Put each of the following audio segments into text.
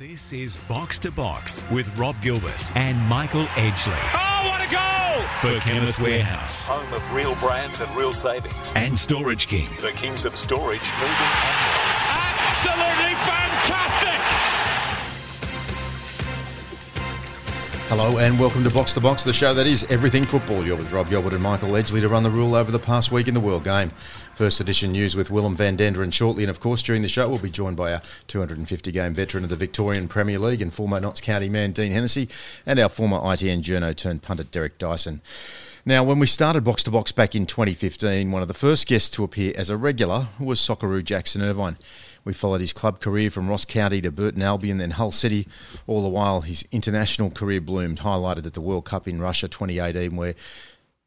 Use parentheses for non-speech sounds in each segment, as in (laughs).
This is Box to Box with Rob Gilbert and Michael Edgley Oh, what a goal! for Chemist Warehouse Home of real brands and real savings. and Storage King. The Kings of Storage moving and moving. Absolutely fantastic! Hello and welcome to Box to Box, the show that is everything football. You're with Rob Gilbert and Michael Edgley to run the rule over the past week in the World Game. First edition news with Willem van Denderen shortly, and of course during the show we'll be joined by our 250 game veteran of the Victorian Premier League and former Notts County man Dean Hennessy, and our former ITN journo turned pundit Derek Dyson. Now, when we started Box to Box back in 2015, one of the first guests to appear as a regular was Socceroo Jackson Irvine. We followed his club career from Ross County to Burton Albion, then Hull City. All the while, his international career bloomed, highlighted at the World Cup in Russia 2018, where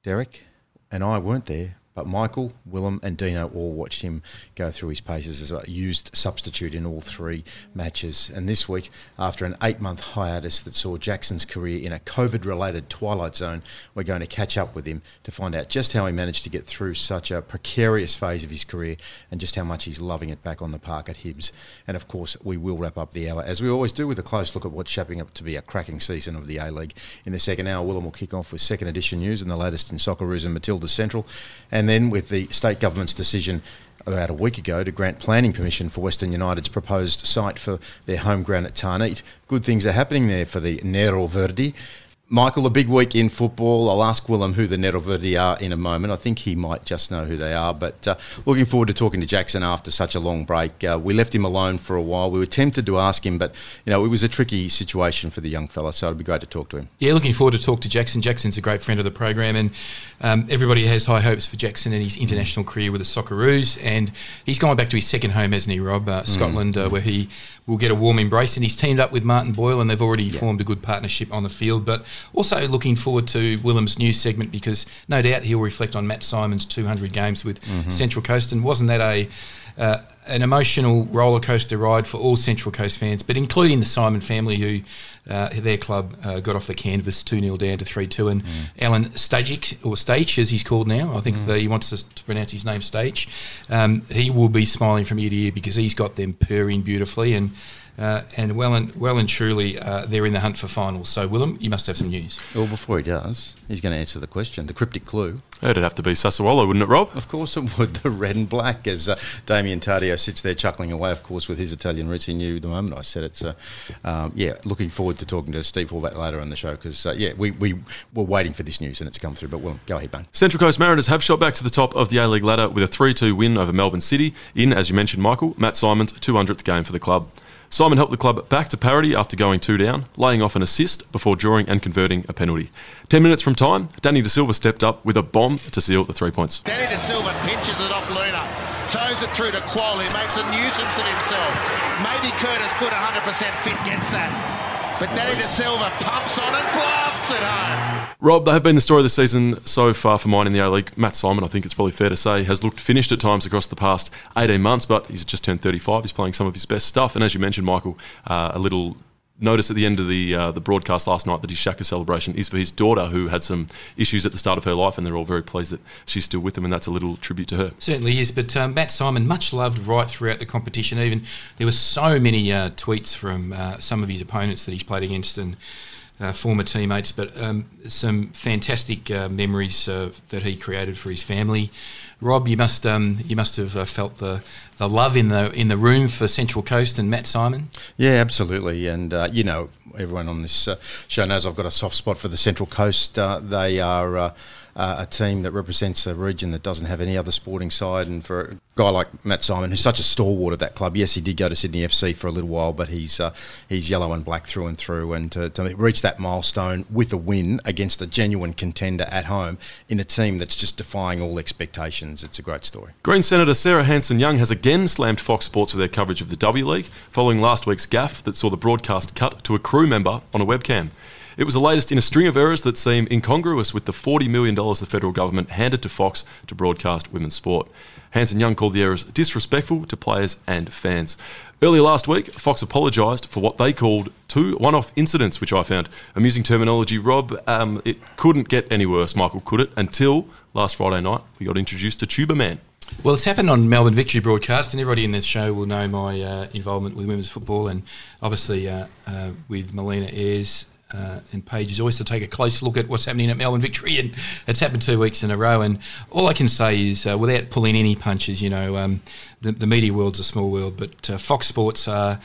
Derek and I weren't there, but Michael, Willem, and Dino all watched him go through his paces as a used substitute in all three matches. And this week, after an eight month hiatus that saw Jackson's career in a COVID related twilight zone, we're going to catch up with him to find out just how he managed to get through such a precarious phase of his career and just how much he's loving it back on the park at Hibs. And of course, we will wrap up the hour, as we always do, with a close look at what's shaping up to be a cracking season of the A League. In the second hour, Willem will kick off with second edition news and the latest in Socceroos and Matilda Central. And then with the state government's decision about a week ago to grant planning permission for Western United's proposed site for their home ground at Tarneet. Good things are happening there for the Nero Verdi. Michael, a big week in football. I'll ask Willem who the Nero are in a moment. I think he might just know who they are. But uh, looking forward to talking to Jackson after such a long break. Uh, we left him alone for a while. We were tempted to ask him, but you know it was a tricky situation for the young fella. So it'd be great to talk to him. Yeah, looking forward to talk to Jackson. Jackson's a great friend of the program, and um, everybody has high hopes for Jackson and his international career with the Socceroos. And he's gone back to his second home, hasn't he, Rob? Uh, Scotland, uh, where he will get a warm embrace. And he's teamed up with Martin Boyle, and they've already formed a good partnership on the field. But also looking forward to Willem's news segment because no doubt he'll reflect on Matt Simon's 200 games with Central Coast. And wasn't that a uh, an emotional roller coaster ride for all Central Coast fans, but including the Simon family, who uh, their club uh, got off the canvas 2 0 down to 3 2. And Alen Stajcic, or Stage as he's called now, I think the, he wants us to pronounce his name Stage, um, he will be smiling from ear to ear because he's got them purring beautifully. And uh, and well and well and truly, uh, they're in the hunt for finals. So, Willem, you must have some news. Well, before he does, he's going to answer the question, the cryptic clue. It'd have to be Sassuolo, wouldn't it, Rob? Of course it would, (laughs) the red and black, as uh, Damien Tardio sits there chuckling away, of course, with his Italian roots. He knew the moment I said it. So, um, yeah, looking forward to talking to Steve Horvat later on the show because, uh, yeah, we, we were waiting for this news and it's come through. But, well, go ahead, Ben. Central Coast Mariners have shot back to the top of the A League ladder with a 3 2 win over Melbourne City in, as you mentioned, Michael, Matt Simon's 200th game for the club. Simon helped the club back to parity after going two down, laying off an assist before drawing and converting a penalty. Ten minutes from time, Danny De Silva stepped up with a bomb to seal the three points. Danny De Silva pinches it off Luna, toes it through to Kuol, who makes a nuisance of himself. Maybe Curtis could 100% fit, gets that. But Danny De Silva pumps on and blasts it home. Rob, they have been the story of the season so far for mine in the A League. Matt Simon, I think it's probably fair to say, has looked finished at times across the past 18 months, but he's just turned 35. He's playing some of his best stuff. And as you mentioned, Michael, uh, a little notice at the end of the uh, the broadcast last night that his Shaka celebration is for his daughter, who had some issues at the start of her life, and they're all very pleased that she's still with him, and that's a little tribute to her. Certainly is, but um, Matt Simon, much loved right throughout the competition. Even there were so many uh, tweets from uh, some of his opponents that he's played against and uh, former teammates, but um, some fantastic uh, memories that he created for his family. Rob, you must um, you must have uh, felt the, the love in the in the room for Central Coast and Matt Simon. Yeah, absolutely. And, uh, you know, everyone on this uh, show knows I've got a soft spot for the Central Coast. Uh, they are uh, a team that represents a region that doesn't have any other sporting side. And for a guy like Matt Simon, who's such a stalwart of that club, yes, he did go to Sydney FC for a little while, but he's uh, he's yellow and black through and through. And to, to reach that milestone with a win against a genuine contender at home in a team that's just defying all expectations, it's a great story. Green Senator Sarah Hanson Young has again slammed Fox Sports with their coverage of the W League, following last week's gaffe that saw the broadcast cut to a crew member on a webcam. It was the latest in a string of errors that seem incongruous with the $40 million the federal government handed to Fox to broadcast women's sport. Hanson Young called the errors disrespectful to players and fans. Earlier last week, Fox apologised for what they called two one off incidents, which I found amusing terminology. Rob, um, it couldn't get any worse, Michael, could it? Until last Friday night, we got introduced to Tuba Man. Well, it's happened on Melbourne Victory broadcast, and everybody in this show will know my uh, involvement with women's football, and obviously uh, uh, with Melina Ayres uh, and Paige is always to take a close look at what's happening at Melbourne Victory, and it's happened two weeks in a row. And all I can say is, uh, without pulling any punches, you know, um, the, the, media world's a small world, but uh, Fox Sports are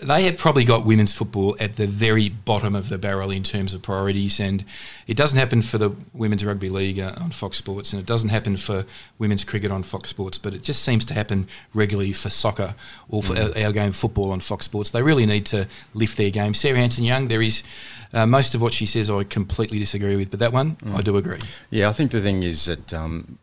they have probably got women's football at the very bottom of the barrel in terms of priorities, and it doesn't happen for the women's rugby league uh, on Fox Sports, and it doesn't happen for women's cricket on Fox Sports, but it just seems to happen regularly for soccer or for mm. our, our, game football on Fox Sports. They really need to lift their game. Sarah Hanson-Young, there is uh, most of what she says I completely disagree with, but that one mm. I do agree. Yeah, I think the thing is that. Um,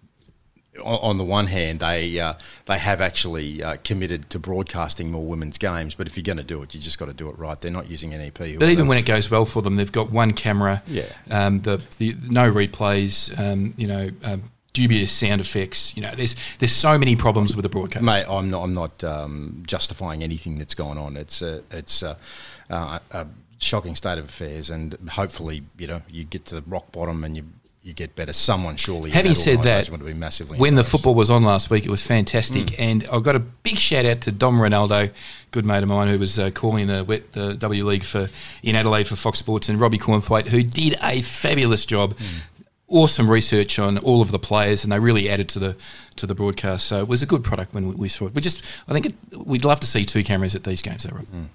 on the one hand, they uh, they have actually uh, committed to broadcasting more women's games. But if you're going to do it, you just got to do it right. They're not using NEP. But even when it goes well for them, they've got one camera. Yeah. Um, the, the no replays. Um, you know. Um, dubious sound effects. You know, there's there's so many problems with the broadcast. Mate, I'm not I'm not um, justifying anything that's gone on. It's a it's a, uh, a, shocking state of affairs, and hopefully, you know, you get to the rock bottom and you you get better. Someone surely. Having said that, would be massively when the football was on last week, it was fantastic, mm. and I got a big shout out to Dom Ronaldo, good mate of mine, who was uh, calling the the W League for in Adelaide for Fox Sports, and Robbie Cornthwaite, who did a fabulous job. Mm. Awesome research on all of the players, and they really added to the to the broadcast. So it was a good product when we, we saw it. We just, I think, it, we'd love to see two cameras at these games, though, Rob. Mm.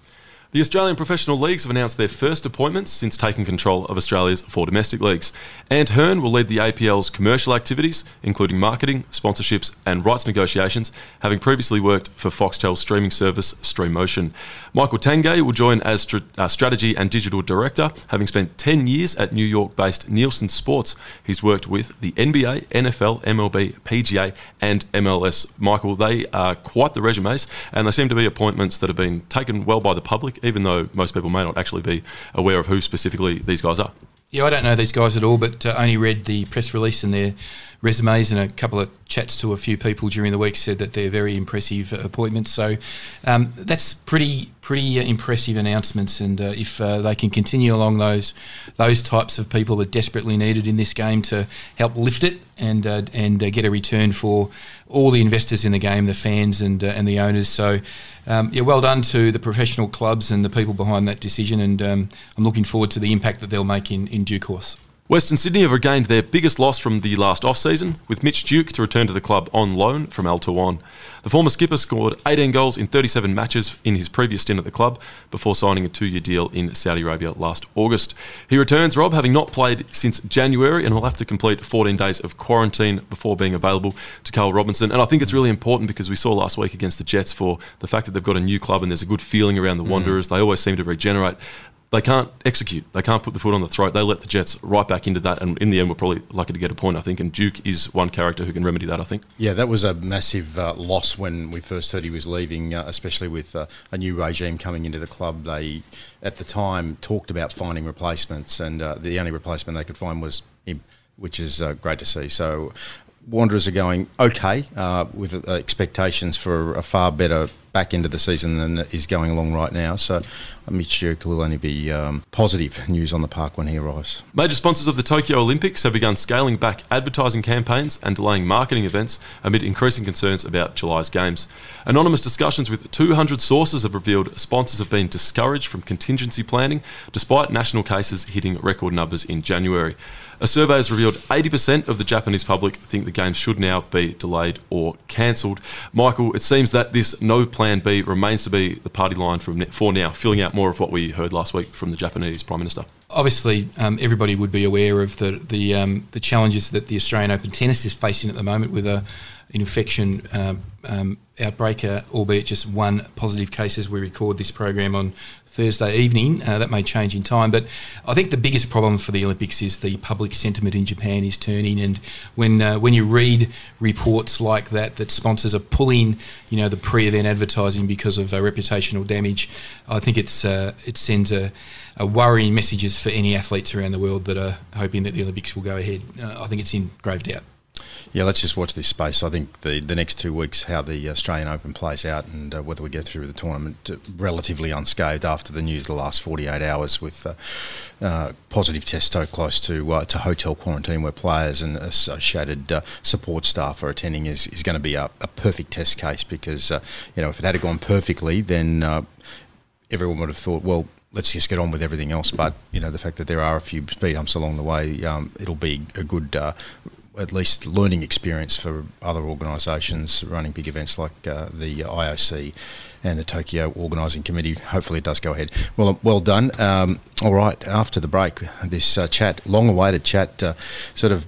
The Australian professional leagues have announced their first appointments since taking control of Australia's four domestic leagues. Ant Hearn will lead the APL's commercial activities, including marketing, sponsorships, and rights negotiations, having previously worked for Foxtel's streaming service Streamotion. Michael Tangay will join as uh, strategy and digital director, having spent 10 years at New York based Nielsen Sports. He's worked with the NBA, NFL, MLB, PGA, and MLS. Michael, they are quite the resumes, and they seem to be appointments that have been taken well by the public even though most people may not actually be aware of who specifically these guys are. Yeah, I don't know these guys at all, but uh, only read the press release and their resumes and a couple of chats to a few people during the week said that they're very impressive appointments. So um, that's pretty pretty uh, impressive announcements, and uh, if uh, they can continue along those those types of people that desperately needed in this game to help lift it and uh, and uh, get a return for all the investors in the game, the fans and uh, and the owners. So. Um, yeah, well done to the professional clubs and the people behind that decision, and um, I'm looking forward to the impact that they'll make in, in due course. Western Sydney have regained their biggest loss from the last off-season, with Mitch Duke to return to the club on loan from Al Taawoun. The former skipper scored 18 goals in 37 matches in his previous stint at the club before signing a two-year deal in Saudi Arabia last August. He returns, Rob, having not played since January and will have to complete 14 days of quarantine before being available to Carl Robinson. And I think it's really important because we saw last week against the Jets for the fact that they've got a new club and there's a good feeling around the mm. Wanderers. They always seem to regenerate they can't execute. They can't put the foot on the throat. They let the Jets right back into that, and in the end, we're probably lucky to get a point, I think. And Duke is one character who can remedy that, I think. Yeah, that was a massive uh, loss when we first heard he was leaving, uh, especially with uh, a new regime coming into the club. They, at the time, talked about finding replacements, and uh, the only replacement they could find was him, which is uh, great to see. So Wanderers are going okay uh, with uh, expectations for a far better back end of the season than is going along right now. So Mitch Duke will only be um, positive news on the park when he arrives. Major sponsors of the Tokyo Olympics have begun scaling back advertising campaigns and delaying marketing events amid increasing concerns about July's games. Anonymous discussions with 200 sources have revealed sponsors have been discouraged from contingency planning despite national cases hitting record numbers in January. A survey has revealed 80% of the Japanese public think the games should now be delayed or cancelled. Michael, it seems that this no plan B remains to be the party line from for now, filling out more of what we heard last week from the Japanese Prime Minister. Obviously, um, everybody would be aware of the the, um, the challenges that the Australian Open tennis is facing at the moment with a an infection uh, um, outbreak, uh, albeit just one positive case as we record this program on Thursday evening. Uh, that may change in time, but I think the biggest problem for the Olympics is the public sentiment in Japan is turning. And when uh, when you read reports like that, that sponsors are pulling, you know, the pre-event advertising because of uh, reputational damage, I think it's uh, it sends a, a, worrying messages for any athletes around the world that are hoping that the Olympics will go ahead. I think it's in grave doubt. Yeah, let's just watch this space. I think the, the next two weeks, how the Australian Open plays out and uh, whether we get through the tournament uh, relatively unscathed after the news of the last 48 hours with uh, uh, positive tests so close to uh, to hotel quarantine where players and associated uh, support staff are attending is, is going to be a, a, perfect test case because, you know, if it had gone perfectly, then everyone would have thought, well, let's just get on with everything else. But you know, the fact that there are a few speed bumps along the way, um, it'll be a good uh, at least learning experience for other organisations running big events like uh, the IOC and the Tokyo Organising Committee. Hopefully, it does go ahead. Well, well done. Um, all right, after the break, this uh, chat, long-awaited chat, uh, sort of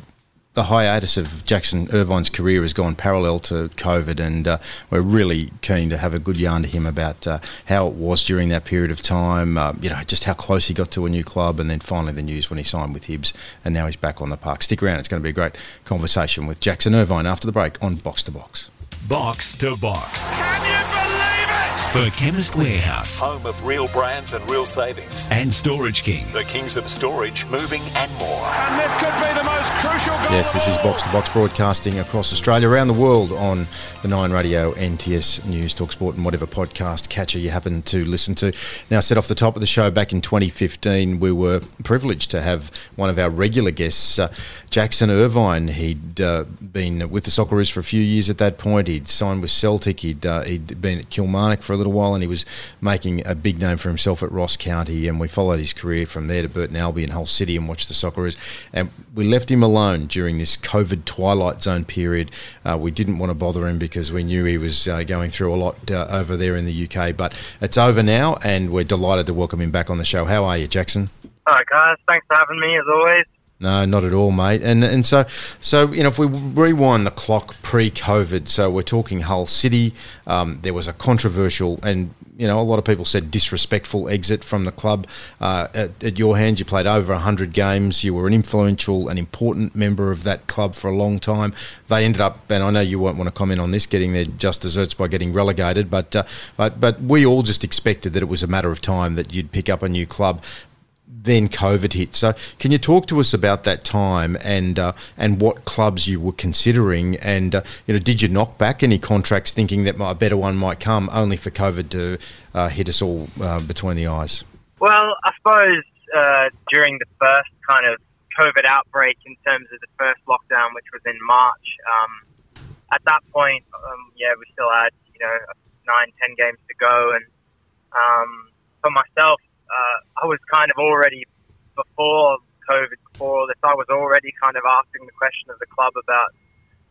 the hiatus of Jackson Irvine's career has gone parallel to COVID, and uh, we're really keen to have a good yarn to him about uh, how it was during that period of time. Uh, you know, just how close he got to a new club, and then finally the news when he signed with Hibs, and now he's back on the park. Stick around; it's going to be a great conversation with Jackson Irvine after the break on Box to Box. Box to Box. Can for Chemist Warehouse. Home of real brands and real savings. And Storage King. The kings of storage, moving and more. And this could be the most crucial goal. Yes, this is Box to Box broadcasting across Australia, around the world on the Nine Radio, NTS News, Talk Sport, and whatever podcast catcher you happen to listen to. Now, set off the top of the show back in 2015, we were privileged to have one of our regular guests, uh, Jackson Irvine. He'd uh, been with the Socceroos for a few years at that point. He'd signed with Celtic. He'd, uh, he'd been at Kilmarnock for a little while, and he was making a big name for himself at Ross County. And we followed his career from there to Burton Albion and Hull City and watched the Socceroos. And we left him alone during this COVID twilight zone period. Uh, we didn't want to bother him because we knew he was uh, going through a lot uh, over there in the UK. But it's over now, and we're delighted to welcome him back on the show. How are you, Jackson? Hi guys, thanks for having me as always. No, not at all, mate. And and so so you know, if we rewind the clock pre-COVID, so we're talking Hull City. Um, there was a controversial and you know a lot of people said disrespectful exit from the club. Uh, at, at, your hands, you played over hundred games. You were an influential and important member of that club for a long time. They ended up, and I know you won't want to comment on this, getting their just desserts by getting relegated. But uh, but but we all just expected that it was a matter of time that you'd pick up a new club then COVID hit. So, can you talk to us about that time and uh, and what clubs you were considering? And uh, you know, did you knock back any contracts thinking that a better one might come, only for COVID to uh, hit us all uh, between the eyes? Well, I suppose uh, during the first kind of COVID outbreak, in terms of the first lockdown, which was in March, um, at that point, um, yeah, we still had you know nine, ten games to go, and um, for myself uh, I was kind of already before COVID, before all this, I was already kind of asking the question of the club about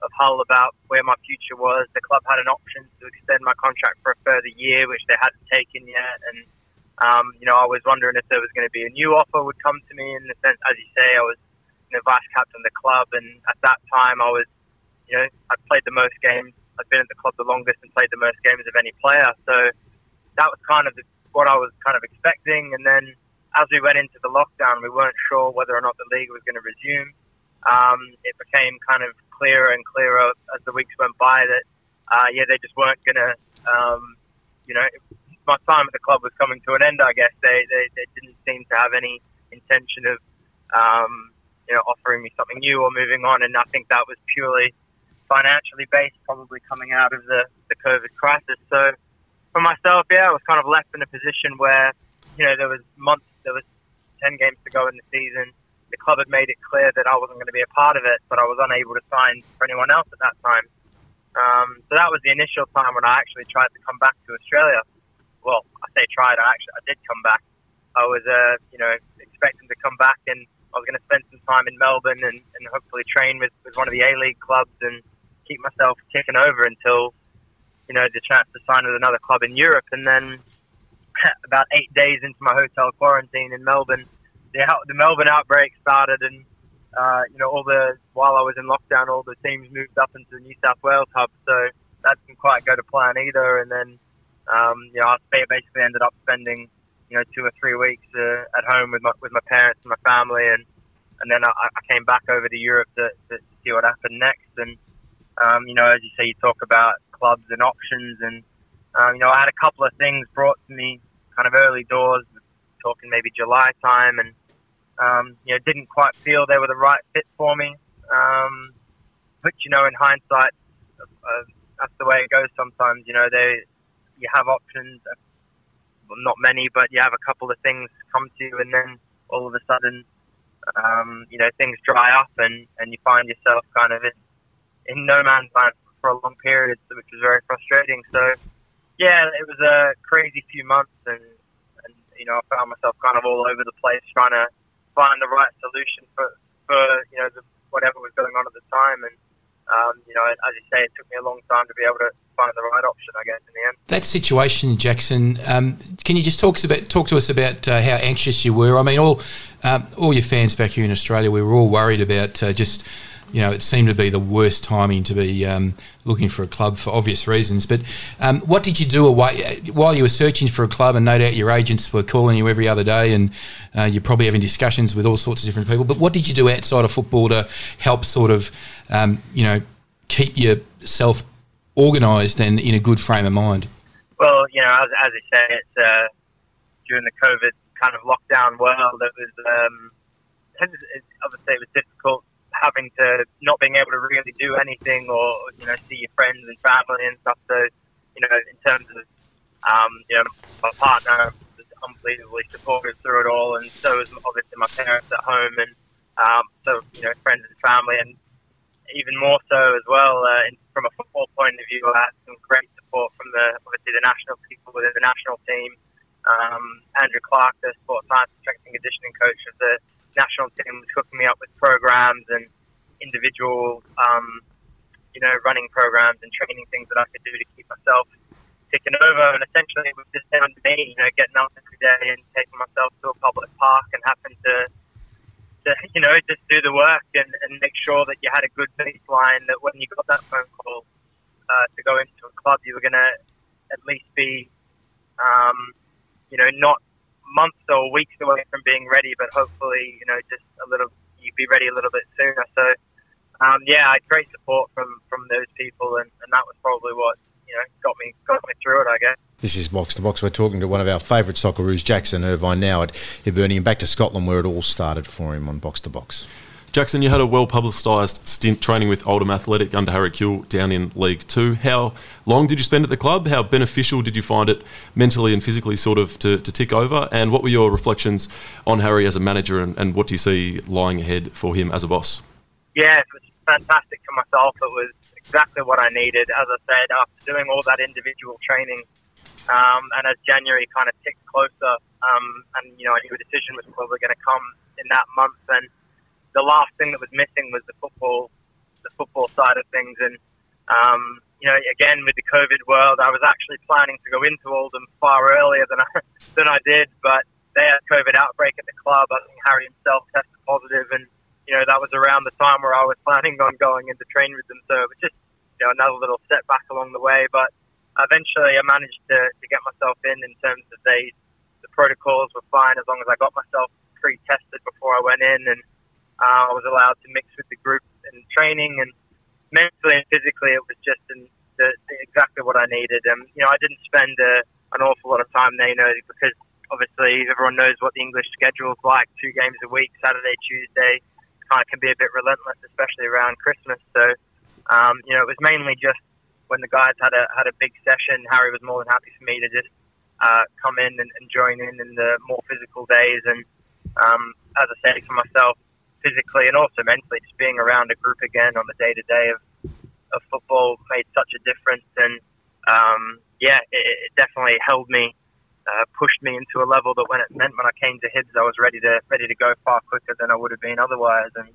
of Hull about where my future was. The club had an option to extend my contract for a further year, which they hadn't taken yet, and um, you know I was wondering if there was going to be a new offer would come to me. In the sense, as you say, I was you know vice captain of the club, and at that time I was you know I played the most games. I'd been at the club the longest and played the most games of any player. So that was kind of the what I was kind of expecting. And then as we went into the lockdown, we weren't sure whether or not the league was going to resume. Um, it became kind of clearer and clearer as the weeks went by that, uh, yeah, they just weren't going to, um, you know, my time at the club was coming to an end, I guess. They, they, they didn't seem to have any intention of, um, you know, offering me something new or moving on. And I think that was purely financially based, probably coming out of the, the COVID crisis. So, for myself, yeah, I was kind of left in a position where, you know, there was months, there was 10 games to go in the season. The club had made it clear that I wasn't going to be a part of it, but I was unable to sign for anyone else at that time. Um, so that was the initial time when I actually tried to come back to Australia. Well, I say tried, I actually I did come back. I was, uh, you know, expecting to come back and I was going to spend some time in Melbourne and, and hopefully train with, with one of the A League clubs and keep myself ticking over until you know, the chance to sign with another club in Europe. And then (laughs) about eight days into my hotel quarantine in Melbourne, the, the Melbourne outbreak started, and uh, you know, all the while I was in lockdown, all the teams moved up into the New South Wales hub. So that didn't quite go to plan either. And then, um, you know, I basically ended up spending, you know, two or three weeks uh, at home with my with my parents and my family, and and then I, I came back over to Europe to, to see what happened next. And um, you know, as you say, you talk about clubs and options. And, um, you know, I had a couple of things brought to me kind of early doors, talking maybe July time, and, um, you know, didn't quite feel they were the right fit for me. Um, but you know, in hindsight, uh, that's the way it goes. Sometimes, you know, they you have options, well, not many, but you have a couple of things come to you, and then all of a sudden, um, you know, things dry up, and and you find yourself kind of in, in no man's land for a long period, which was very frustrating. So, yeah, it was a crazy few months, and and you know, I found myself kind of all over the place trying to find the right solution for for you know the, whatever was going on at the time, and um, you know, as you say, it took me a long time to be able to find the right option. I guess in the end. That situation, Jackson. Um, can you just talk about talk to us about uh, how anxious you were? I mean, all um, all your fans back here in Australia, we were all worried about uh, just. You know, it seemed to be the worst timing to be um, looking for a club for obvious reasons. But um, what did you do away while you were searching for a club? And no doubt your agents were calling you every other day, and uh, you're probably having discussions with all sorts of different people. But what did you do outside of football to help sort of, um, you know, keep yourself organised and in a good frame of mind? Well, you know, as, as say, it's uh, during the COVID kind of lockdown world. It was um, obviously it was difficult having to not being able to really do anything or you know see your friends and family and stuff. So you know, in terms of um, you know, my partner was unbelievably supportive through it all, and so was obviously my parents at home, and um, so you know, friends and family, and even more so as well uh, in, from a football point of view. I had some great support from the obviously the national people within the national team. Um, Andrew Clark, the sports science strength and conditioning coach of the national team, was hooking me up with programs and individual, um, you know, running programs and training things that I could do to keep myself ticking over. And essentially, it was just down to me, you know, getting up every day and taking myself to a public park and having to to, you know, just do the work and, and make sure that you had a good baseline that when you got that phone call uh, to go into a club, you were going to at least be, um, you know, not months or weeks away from being ready, but hopefully, you know, just a little, be ready a little bit sooner. So, um, yeah, I had great support from, from those people, and, and that was probably what, you know, got me, got me through it, I guess. This is Box to Box. We're talking to one of our favourite Socceroos, Jackson Irvine, now at Hibernian, back to Scotland where it all started for him on Box to Box. Jackson, you had a well publicised stint training with Oldham Athletic under Harry Kewell down in League Two. How long did you spend at the club? How beneficial did you find it mentally and physically, sort of, to, to tick over? And what were your reflections on Harry as a manager, and, and what do you see lying ahead for him as a boss? Yeah, it was fantastic for myself. It was exactly what I needed. As I said, after doing all that individual training, um, and as January kind of ticked closer, um, and you know, I knew a decision was probably going to come in that month, and the last thing that was missing was the football, the football side of things. And um, you know, again with the COVID world, I was actually planning to go into Oldham far earlier than I (laughs) than I did, but they had COVID outbreak at the club. I think Harry himself tested positive, and you know that was around the time where I was (laughs) planning on going into train with them. So it was just you know another little setback along the way, but eventually I managed to, to get myself in in terms of they the protocols were fine as long as I got myself pre-tested before I went in and uh, I was allowed to mix with the group in training and mentally and physically it was just in the, the, exactly what I needed and you know I didn't spend a, an awful lot of time there you know because obviously everyone knows what the English schedule is like two games a week Saturday Tuesday kind of can be a bit relentless especially around Christmas so um, you know it was mainly just when the guys had a had a big session, Harry was more than happy for me to just uh, come in and, and join in in the more physical days. And um, as I said, for myself, physically and also mentally, just being around a group again on the day to day of football made such a difference. And um, yeah, it, it definitely held me. Uh, pushed me into a level that when it meant when I came to Hibs, I was ready to ready to go far quicker than I would have been otherwise. And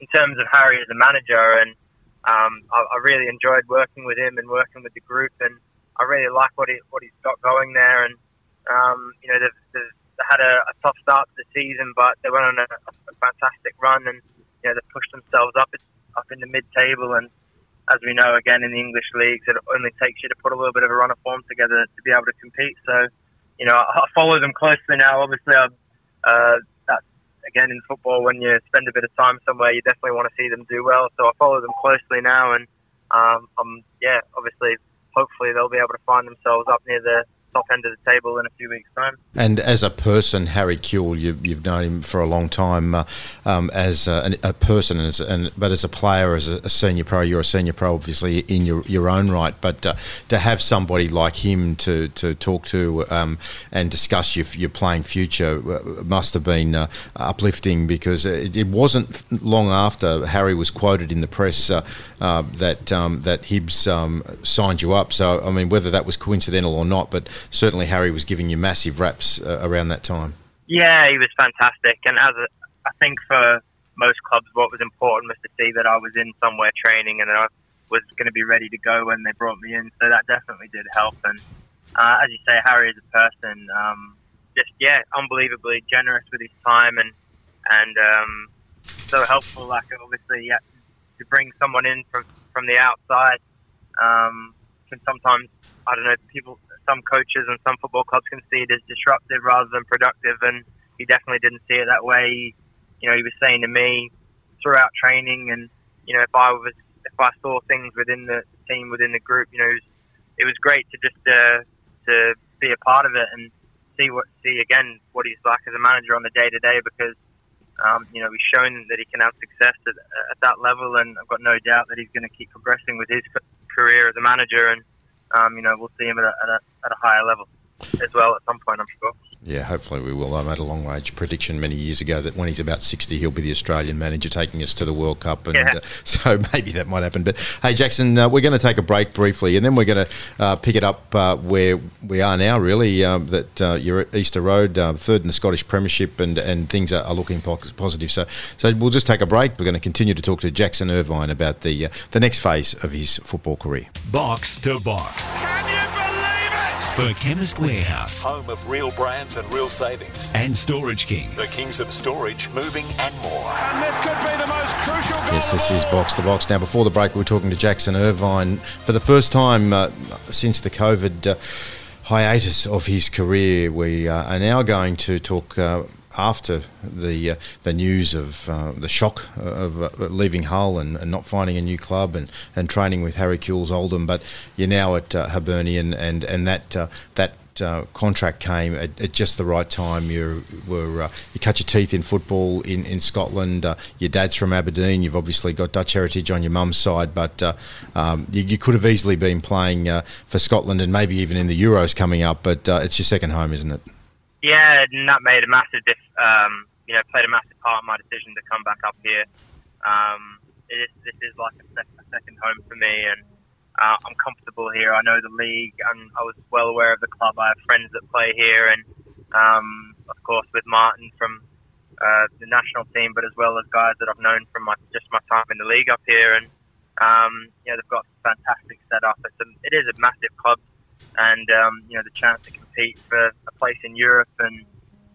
in terms of Harry as a manager and um, I, I, really enjoyed working with him and working with the group, and I really like what he what he's got going there. And um, you know, they've, they've had a, a, tough start to the season, but they went on a, a fantastic run, and you know, they've pushed themselves up up in the mid-table. And as we know, again in the English leagues, it only takes you to put a little bit of a run of form together to be able to compete. So, you know, I, I follow them closely now. Obviously, I've uh, again in football, when you spend a bit of time somewhere, you definitely want to see them do well. So I follow them closely now, and um, I'm yeah, obviously, hopefully they'll be able to find themselves up near the top end of the table in a few weeks' time. And as a person, Harry Kewell, you, you've known him for a long time uh, um, as a, a person, as, but as a player, as a, a, senior pro, you're a senior pro, obviously in your, your own right. But uh, to have somebody like him to, to talk to um, and discuss your, your playing future uh, must have been uh, uplifting because it, it, wasn't long after Harry was quoted in the press uh, uh, that um, that Hibs um, signed you up. So I mean, whether that was coincidental or not, but certainly Harry was giving you massive raps uh, around that time. Yeah, he was fantastic, and as a, I think for most clubs, what was important was to see that I was in somewhere training and that I was going to be ready to go when they brought me in. So that definitely did help. And uh, as you say, Harry is a person, um, just yeah, unbelievably generous with his time and and um, so helpful. Like obviously, yeah, to bring someone in from from the outside um, can sometimes I don't know people some coaches and some football clubs can see it as disruptive rather than productive, and he definitely didn't see it that way. You know, he was saying to me throughout training, and you know, if I was if I saw things within the team within the group, you know, it was, it was great to just uh, to be a part of it and see what see again what he's like as a manager on the day to day because um, you know he's shown that he can have success at, at that level, and I've got no doubt that he's going to keep progressing with his career as a manager and um, you know, we'll see him at a, at a, at a higher level as well at some point, I'm sure. Yeah, hopefully we will. I made a long range prediction many years ago that when he's about 60, he'll be the Australian manager taking us to the World Cup. And yeah. uh, (laughs) so maybe that might happen. But hey, Jackson, uh, we're going to take a break briefly and then we're going to uh, pick it up uh, where we are now, really. Um, that uh, you're at Easter Road, uh, third in the Scottish Premiership, and, and things are, are, looking positive. So, so we'll just take a break. We're going to continue to talk to Jackson Irvine about the, the next phase of his football career. Box to box for Chemist Warehouse, home of real brands and real savings, and Storage King, the kings of storage, moving, and more. And this could be the most crucial goal. Yes, this is box to box. Now, before the break, we were talking to Jackson Irvine for the first time uh, since the COVID. Uh, hiatus of his career, we uh, are now going to talk uh, after the uh, the news of uh, the shock of uh, leaving Hull and, and, not finding a new club and, and training with Harry Kewell's Oldham, but you're now at uh, Hibernian and and that uh, that. Uh, contract came at, at, just the right time. You were you cut your teeth in football in in Scotland. your dad's from Aberdeen. You've obviously got Dutch heritage on your mum's side, but um, you, you, could have easily been playing for Scotland and maybe even in the Euros coming up. But it's your second home, isn't it? Yeah, that made a massive, diff, um, you know, played a massive part in my decision to come back up here. Um, it is, this is like a, sec- a second home for me, and uh, I'm comfortable here. I know the league, and I was well aware of the club. I have friends that play here, and um, of course with Martin from uh, the national team, but as well as guys that I've known from my just my time in the league up here, and um, you know they've got a fantastic setup. It's a, it is a massive club and um, you know the chance to compete for a place in Europe and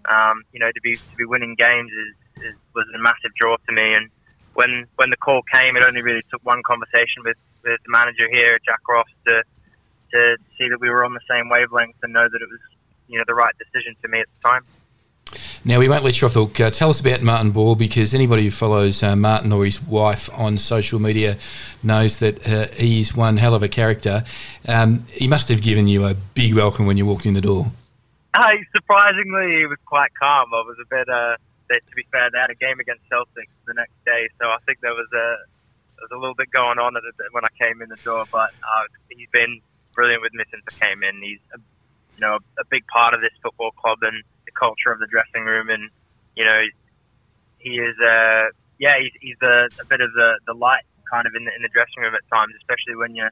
um, you know to be to be winning games is, is, was a massive draw to me. And when when the call came, it only really took one conversation with, with the manager here, Jack Ross, to to see that we were on the same wavelength and know that it was you know the right decision for me at the time. Now, we won't let you off the hook. Uh, tell us about Martin Boyle because anybody who follows uh, Martin or his wife on social media knows that uh, he's one hell of a character. Um, he must have given you a big welcome when you walked in the door. Uh, surprisingly, he was quite calm. I was a bit, uh, to be fair, they had a game against Celtics the next day, so I think there was a there was a little bit going on when I came in the door. But uh, he's been brilliant with me since I came in. He's a, you know a, big part of this football club and culture of the dressing room, and you know, he is uh, yeah, he's, he's a, a bit of the, the light kind of in the, in the dressing room at times, especially when you're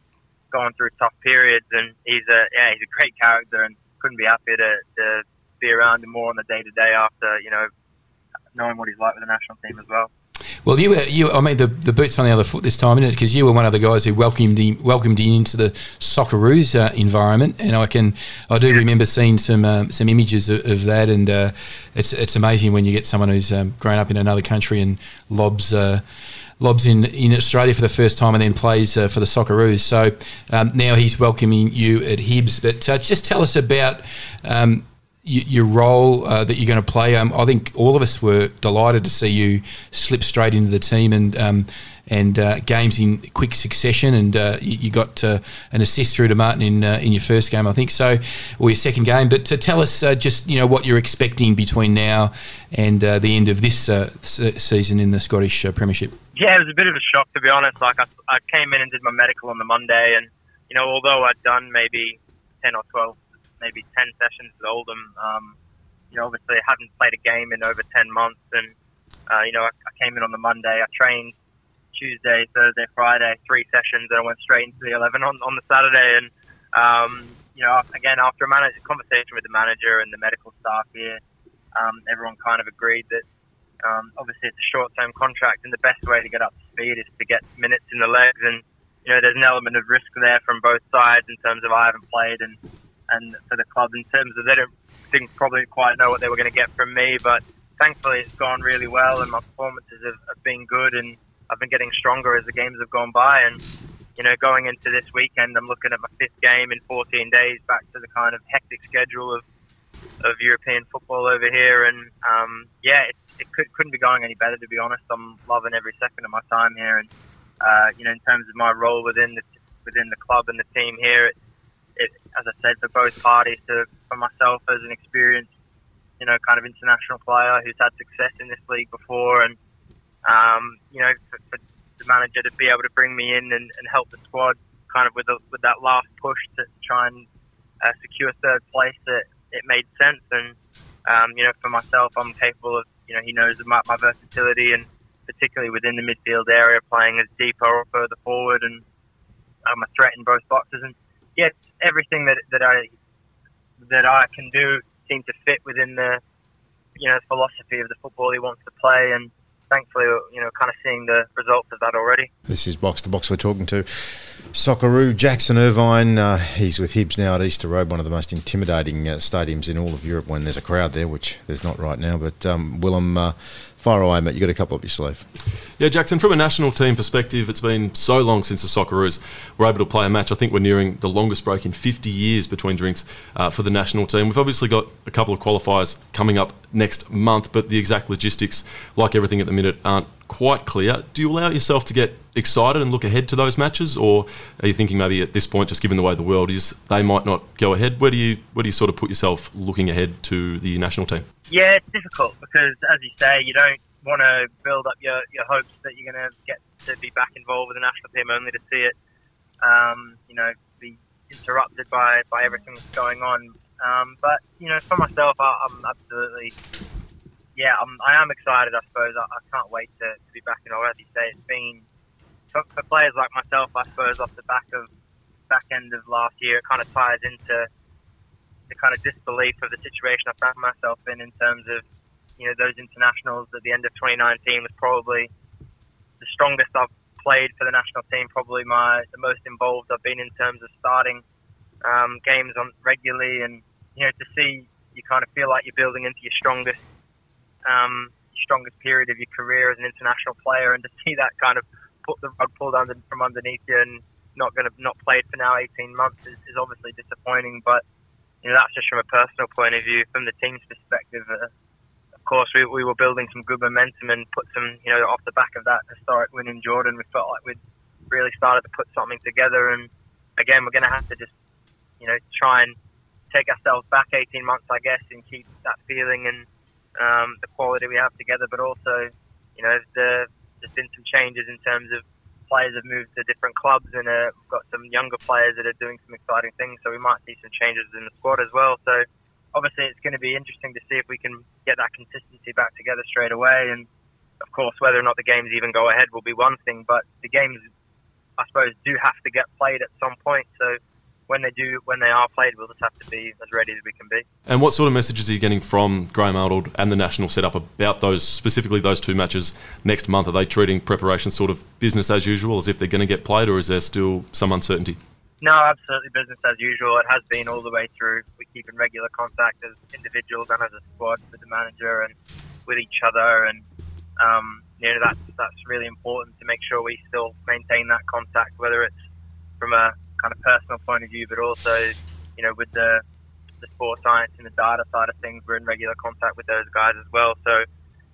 going through tough periods. And he's a yeah, he's a great character, and couldn't be happier to, to be around him more on the day to day after you know knowing what he's like with the national team as well. Well, you were you. I mean, the, the boots on the other foot this time, isn't it? Because you were one of the guys who welcomed him, welcomed him into the Socceroos uh, environment, and I can I do remember seeing some um, some images of, of that, and uh, it's it's amazing when you get someone who's um, grown up in another country and lobs. Uh, lobs in, in Australia for the first time and then plays uh, for the Socceroos. So um, now he's welcoming you at Hibs. But uh, just tell us about um, your role uh, that you're going to play. Um, I think all of us were delighted to see you slip straight into the team and um, and uh, games in quick succession. And uh, you, you, got uh, an assist through to Martin in uh, in your first game, I think so, or your second game. But to tell us uh, just you know what you're expecting between now and the end of this season in the Scottish Premiership. Yeah, it was a bit of a shock to be honest. Like I, I came in and did my medical on the Monday, and you know although I'd done maybe ten or twelve maybe 10 sessions with Oldham. Um, you know, obviously I hadn't played a game in over 10 months. And, uh, you know, I, I came in on the Monday. I trained Tuesday, Thursday, Friday, three sessions, and I went straight into the 11 on, on the Saturday. And, um, you know, again, after a manage- conversation with the manager and the medical staff here, um, everyone kind of agreed that um, obviously it's a short-term contract, and the best way to get up to speed is to get minutes in the legs. And you know, there's an element of risk there from both sides in terms of I haven't played, and and for the club in terms of they didn't probably quite know what they were going to get from me. But thankfully, it's gone really well, and my performances have, have been good, and I've been getting stronger as the games have gone by. And you know, going into this weekend, I'm looking at my fifth game in 14 days, back to the kind of hectic schedule of of European football over here, and um, yeah, it, it could, couldn't be going any better to be honest. I'm loving every second of my time here, and uh, you know, in terms of my role within the within the club and the team here, it, it, as I said, for both parties, to, for myself as an experienced, you know, kind of international player who's had success in this league before, and um, you know, for, for, the manager to be able to bring me in and, and help the squad, kind of with a, with that last push to try and uh, secure third place, that it made sense. And um, you know, for myself, I'm capable of, you know, he knows my, my versatility and particularly within the midfield area, playing as deeper or further forward, and I'm a threat in both boxes. And yeah, everything that that I that I can do seem to fit within the you know philosophy of the football he wants to play, and thankfully, you know, kind of seeing the results of that already. This is box to box. We're talking to Socceroo Jackson Irvine. Uh, he's with Hibs now at Easter Road, one of the most intimidating uh, stadiums in all of Europe when there's a crowd there, which there's not right now. But um, Willem, uh, far away, mate. You've got a couple up your sleeve. Yeah, Jackson. From a national team perspective, it's been so long since the Socceroos were able to play a match. I think we're nearing the longest break in 50 years between drinks uh, for the national team. We've obviously got a couple of qualifiers coming up next month, but the exact logistics, like everything at the minute, aren't quite clear. Do you allow yourself to get excited and look ahead to those matches, or are you thinking maybe at this point, just given the way the world is, they might not go ahead? Where do you where do you sort of put yourself looking ahead to the national team? Yeah, it's difficult because, as you say, you don't want to build up your, your hopes that you're going to get to be back involved with the national team only to see it, um, you know, be interrupted by, by everything that's going on. Um, but you know, for myself, I, I'm absolutely yeah, I'm, I am excited. I suppose I, I can't wait to, to be back in. Or as you say, it's been for, for players like myself. I suppose off the back of back end of last year, it kind of ties into the kind of disbelief of the situation I found myself in in terms of you know those internationals at the end of 2019 was probably the strongest I've played for the national team. Probably my the most involved I've been in terms of starting um, games on regularly, and you know to see you kind of feel like you're building into your strongest um, strongest period of your career as an international player, and to see that kind of put the rug pulled under from underneath you and not going to not play for now 18 months is, is, obviously disappointing. But you know that's just from a personal point of view. From the team's perspective, uh, of course, we, we were building some good momentum and put some you know off the back of that historic win in Jordan, we felt like we'd really started to put something together. And again, we're going to have to just you know try and take ourselves back 18 months, I guess, and keep that feeling and um, the quality we have together, but also, you know, the, there's been some changes in terms of players have moved to different clubs, and uh, we've got some younger players that are doing some exciting things. So we might see some changes in the squad as well. So obviously, it's going to be interesting to see if we can get that consistency back together straight away. And of course, whether or not the games even go ahead will be one thing, but the games, I suppose, do have to get played at some point. So when they do, when they are played, we'll just have to be as ready as we can be. And what sort of messages are you getting from Graham Arnold and the national setup about those, specifically those two matches next month? Are they treating preparation sort of business as usual, as if they're going to get played, or is there still some uncertainty? No, absolutely business as usual. It has been all the way through. We keep in regular contact as individuals and as a squad with the manager and with each other, and um, you know that's that's really important to make sure we still maintain that contact, whether it's from a kind of personal point of view, but also, you know, with the the sports science and the data side of things. We're in regular contact with those guys as well. So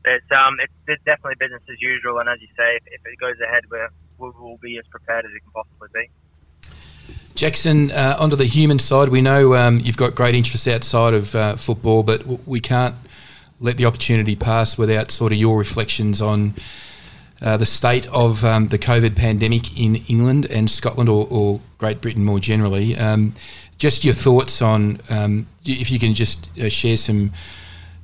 it's um it's, it's definitely business as usual. And as you say, if, if it goes ahead, we're, we'll, we'll be as prepared as we can possibly be. Jackson, uh, onto the human side, we know um, you've got great interests outside of uh, football, but we can't let the opportunity pass without sort of your reflections on uh, the state of um, the COVID pandemic in England and Scotland or, or Great Britain more generally. Um, just your thoughts on um, if you can just uh, share some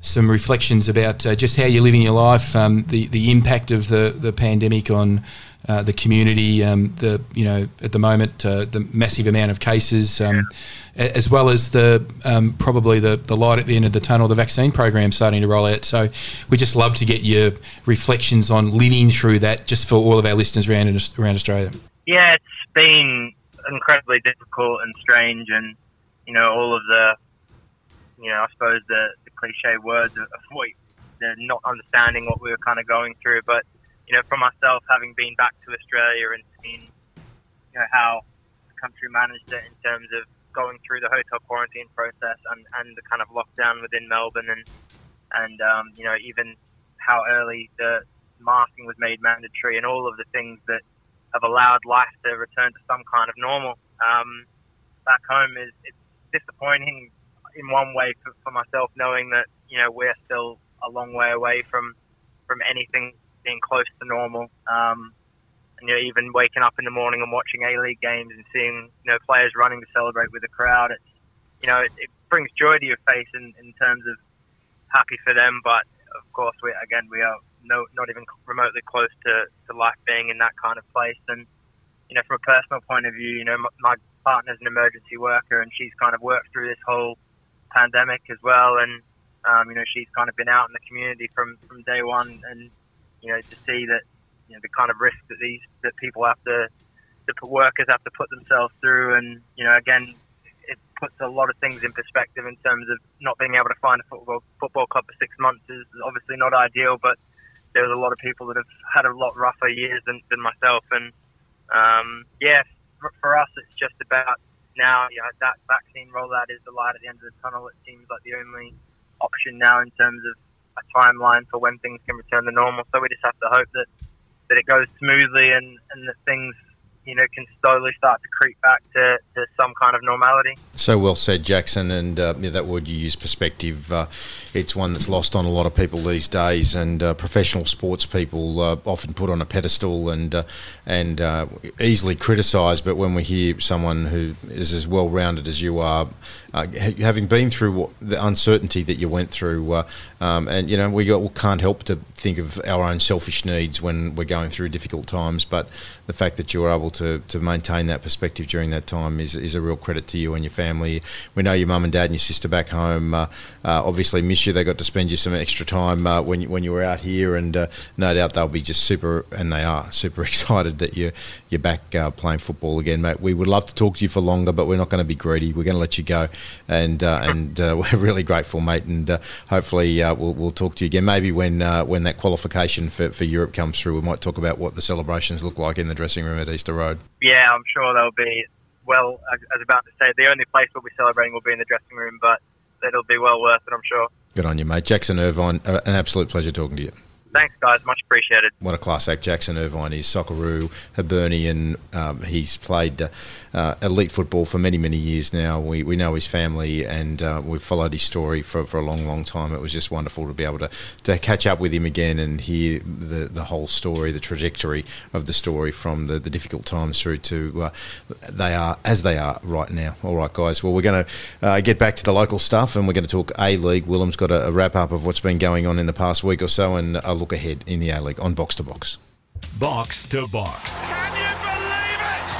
some reflections about uh, just how you're living your life, um, the the impact of the the pandemic on uh, the community, um, the you know at the moment uh, the massive amount of cases, um, a- as well as the um, probably the, the light at the end of the tunnel, the vaccine program starting to roll out. So we just love to get your reflections on living through that, just for all of our listeners around around Australia. Yeah, it's been incredibly difficult and strange, and you know all of the, you know, I suppose the, the cliche words of, of what the not understanding what we were kind of going through. But you know, for myself, having been back to Australia and seen, you know, how the country managed it in terms of going through the hotel quarantine process and, and the kind of lockdown within Melbourne, and and um, you know even how early the masking was made mandatory, and all of the things that have allowed life to return to some kind of normal. Um, back home is it's disappointing in one way for, for myself, knowing that you know we're still a long way away from from anything close to normal. Um, and you know, even waking up in the morning and watching A League games and seeing you know players running to celebrate with the crowd, it's you know it, it brings joy to your face in, in terms of happy for them. But of course, we again we are no not even remotely close to, to life being in that kind of place. And you know, from a personal point of view, you know, my, my partner's an emergency worker, and she's kind of worked through this whole pandemic as well. And um, you know, she's kind of been out in the community from from day one, and you know, to see that you know the kind of risk that these that people have to the workers have to put themselves through, and you know, again, it puts a lot of things in perspective in terms of not being able to find a football football club for six months is obviously not ideal, but there's a lot of people that have had a lot rougher years than, than myself, and um, yeah, for, for us, it's just about now. You that vaccine rollout is the light at the end of the tunnel. It seems like the only option now in terms of a timeline for when things can return to normal. So we just have to hope that that it goes smoothly and, and that things you know can slowly start to creep back to, to some kind of normality. So well said, Jackson. And uh, yeah, that word you use, perspective, uh, it's one that's lost on a lot of people these days. And uh, professional sports people uh, often put on a pedestal and uh, and uh, easily criticised. But when we hear someone who is as well rounded as you are, having been through what, the uncertainty that you went through, um, and you know we, can't help to think of our own selfish needs when we're going through difficult times. But the fact that you were able to, to maintain that perspective during that time is, is a real credit to you and your family. We know your mum and dad and your sister back home uh, uh, obviously miss you. They got to spend you some extra time uh, when you, when you were out here, and uh, no doubt they'll be just super, and they are super (laughs) excited that you you're back uh, playing football again, mate. We would love to talk to you for longer, but we're not going to be greedy. We're going to let you go, and uh, and (laughs) we're really grateful, mate. And hopefully we'll, we'll talk to you again. Maybe when when that qualification for, for Europe comes through, we might talk about what the celebrations look like in the dressing room at Easter Road. Yeah, I'm sure there'll be. Well, I was about to say the only place we'll be celebrating will be in the dressing room, but it'll be well worth it, I'm sure. Good on you, mate. Jackson Irvine, an absolute pleasure talking to you. Thanks, guys. Much appreciated. What a class act. Jackson Irvine is Socceroo, Hibernian. Um, he's played uh, elite football for many, many years now. We, we know his family and uh, we've followed his story for, for a long, long time. It was just wonderful to be able to, to catch up with him again and hear the, the whole story, the trajectory of the story from the, the difficult times through to uh, they are as they are right now. All right, guys. Well, we're going to uh, get back to the local stuff and we're going to talk A League. Willem's got a, a, wrap up of what's been going on in the past week or so and a look ahead in the A League on Box to Box. Box to Box.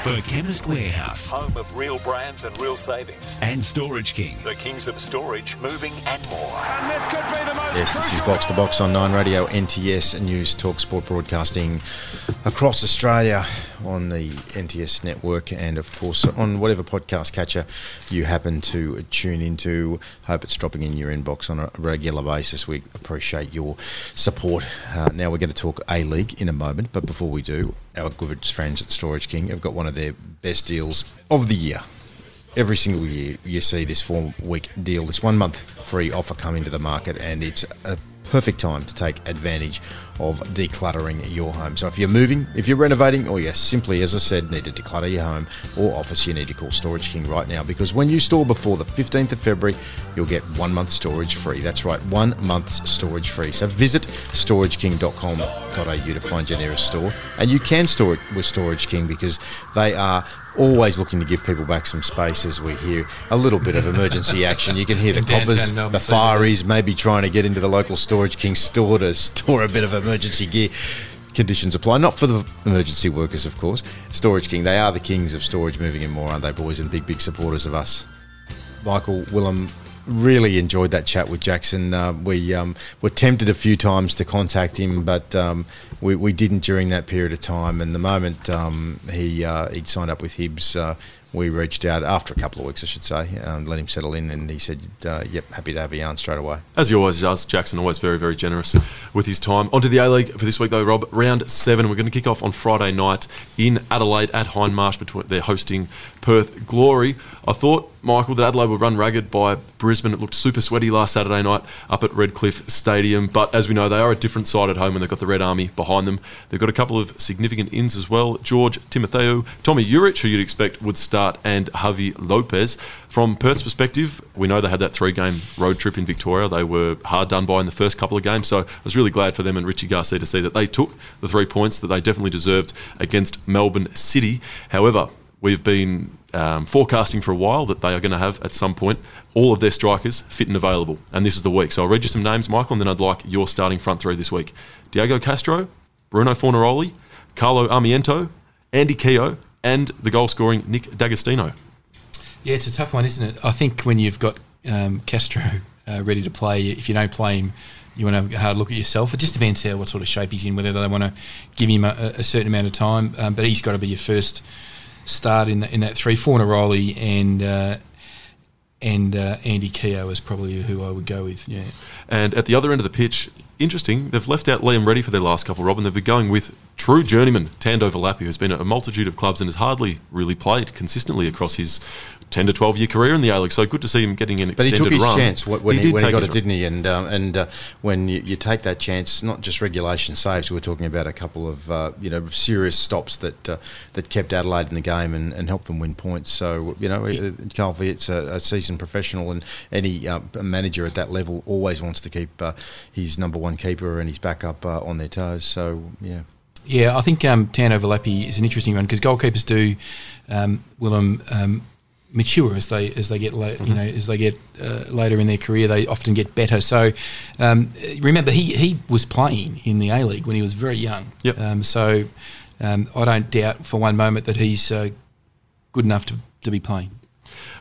For Chemist Warehouse. Home of real brands and real savings. And Storage King. The kings of storage, moving and more. And this could be the most Yes, this is Box to Box on Nine Radio, NTS News, Talk Sport Broadcasting across Australia on the NTS network and, of course, on whatever podcast catcher you happen to tune into. Hope it's dropping in your inbox on a regular basis. We appreciate your support. Uh, now we're going to talk A League in a moment, but before we do, our good friends at Storage King have got one of their best deals of the year. every single year you see this four week deal, this one month free offer come into the market, and it's a perfect time to take advantage of decluttering your home. So if you're moving, if you're renovating, or you simply, as I said, need to declutter your home or office, you need to call Storage King right now because when you store before the 15th of February, you'll get one month storage free. That's right, one month's storage free. So visit storageking.com.au to find your nearest store. And you can store it with Storage King because they are always looking to give people back some space as we hear a little bit of emergency (laughs) action. You can hear the coppers, Melbourne, the fireys maybe trying to get into the local Storage King store to store a bit of emergency gear. Conditions apply, not for the emergency workers, of course. Storage King, they are the kings of storage, moving and more, aren't they, boys? And big, big supporters of us. Michael Willem really enjoyed that chat with Jackson. Uh, we um, were tempted a few times to contact him, but um, we, we didn't during that period of time. And the moment um, he uh, he signed up with Hibs, uh, we reached out after a couple of weeks, I should say, um, let him settle in, and he said, uh, "Yep, happy to have a yarn straight away." As he always does, Jackson always very, very generous with his time. Onto the A League for this week, though, Rob. Round seven. We're going to kick off on Friday night in Adelaide at Hindmarsh. Between they're hosting Perth Glory. I thought Michael that Adelaide would run ragged by Brisbane. It looked super sweaty last Saturday night up at Redcliffe Stadium, but as we know, they are a different side at home, and they've got the Red Army behind them. They've got a couple of significant ins as well. George Timotheou, Tommy Juric, who you'd expect would start, and Javi Lopez. From Perth's perspective, we know they had that three-game road trip in Victoria. They were hard done by in the first couple of games, so I was really glad for them and Richie Garcia to see that they took the three points that they definitely deserved against Melbourne City. However, we've been um, forecasting for a while that they are going to have at some point all of their strikers fit and available, and this is the week. So I'll read you some names, Michael, and then I'd like your starting front three this week: Diego Castro, Bruno Fornaroli, Carlo Armiento, Andy Keogh, and the goal-scoring Nick D'Agostino. Yeah, it's a tough one, isn't it? I think when you've got um, Castro uh, ready to play, if you don't play him, you want to have a hard look at yourself. It just depends how what sort of shape he's in, whether they want to give him a, a certain amount of time. Um, but he's got to be your first start in, the, in that three. Fornaroli and uh, and uh, Andy Keogh is probably who I would go with. Yeah. And at the other end of the pitch, interesting, they've left out Liam Reddy for their last couple, Robin. They've been going with true journeyman Tando Velaphi, who's been at a multitude of clubs and has hardly really played consistently across his 10 to 12 year career in the A League. So good to see him getting an extended run. But he extended took his run. chance when, when he, did when he take got it, run. didn't he? And um, and uh, when you, you take that chance, not just regulation saves, we're talking about a couple of uh, you know serious stops that uh, that kept Adelaide in the game and, and helped them win points. So you know, uh, Carl Veart's a, a seasoned professional, and any uh, manager at that level always wants to keep uh, his number one keeper and his backup uh, on their toes. So yeah. Yeah, I think um, Tano Velaphi is an interesting one because goalkeepers do um, will um, um, mature as they as they get la- you know as they get uh, later in their career. They often get better. So um, remember, he he was playing in the A League when he was very young. Yep. Um, so um, I don't doubt for one moment that he's uh, good enough to, to be playing.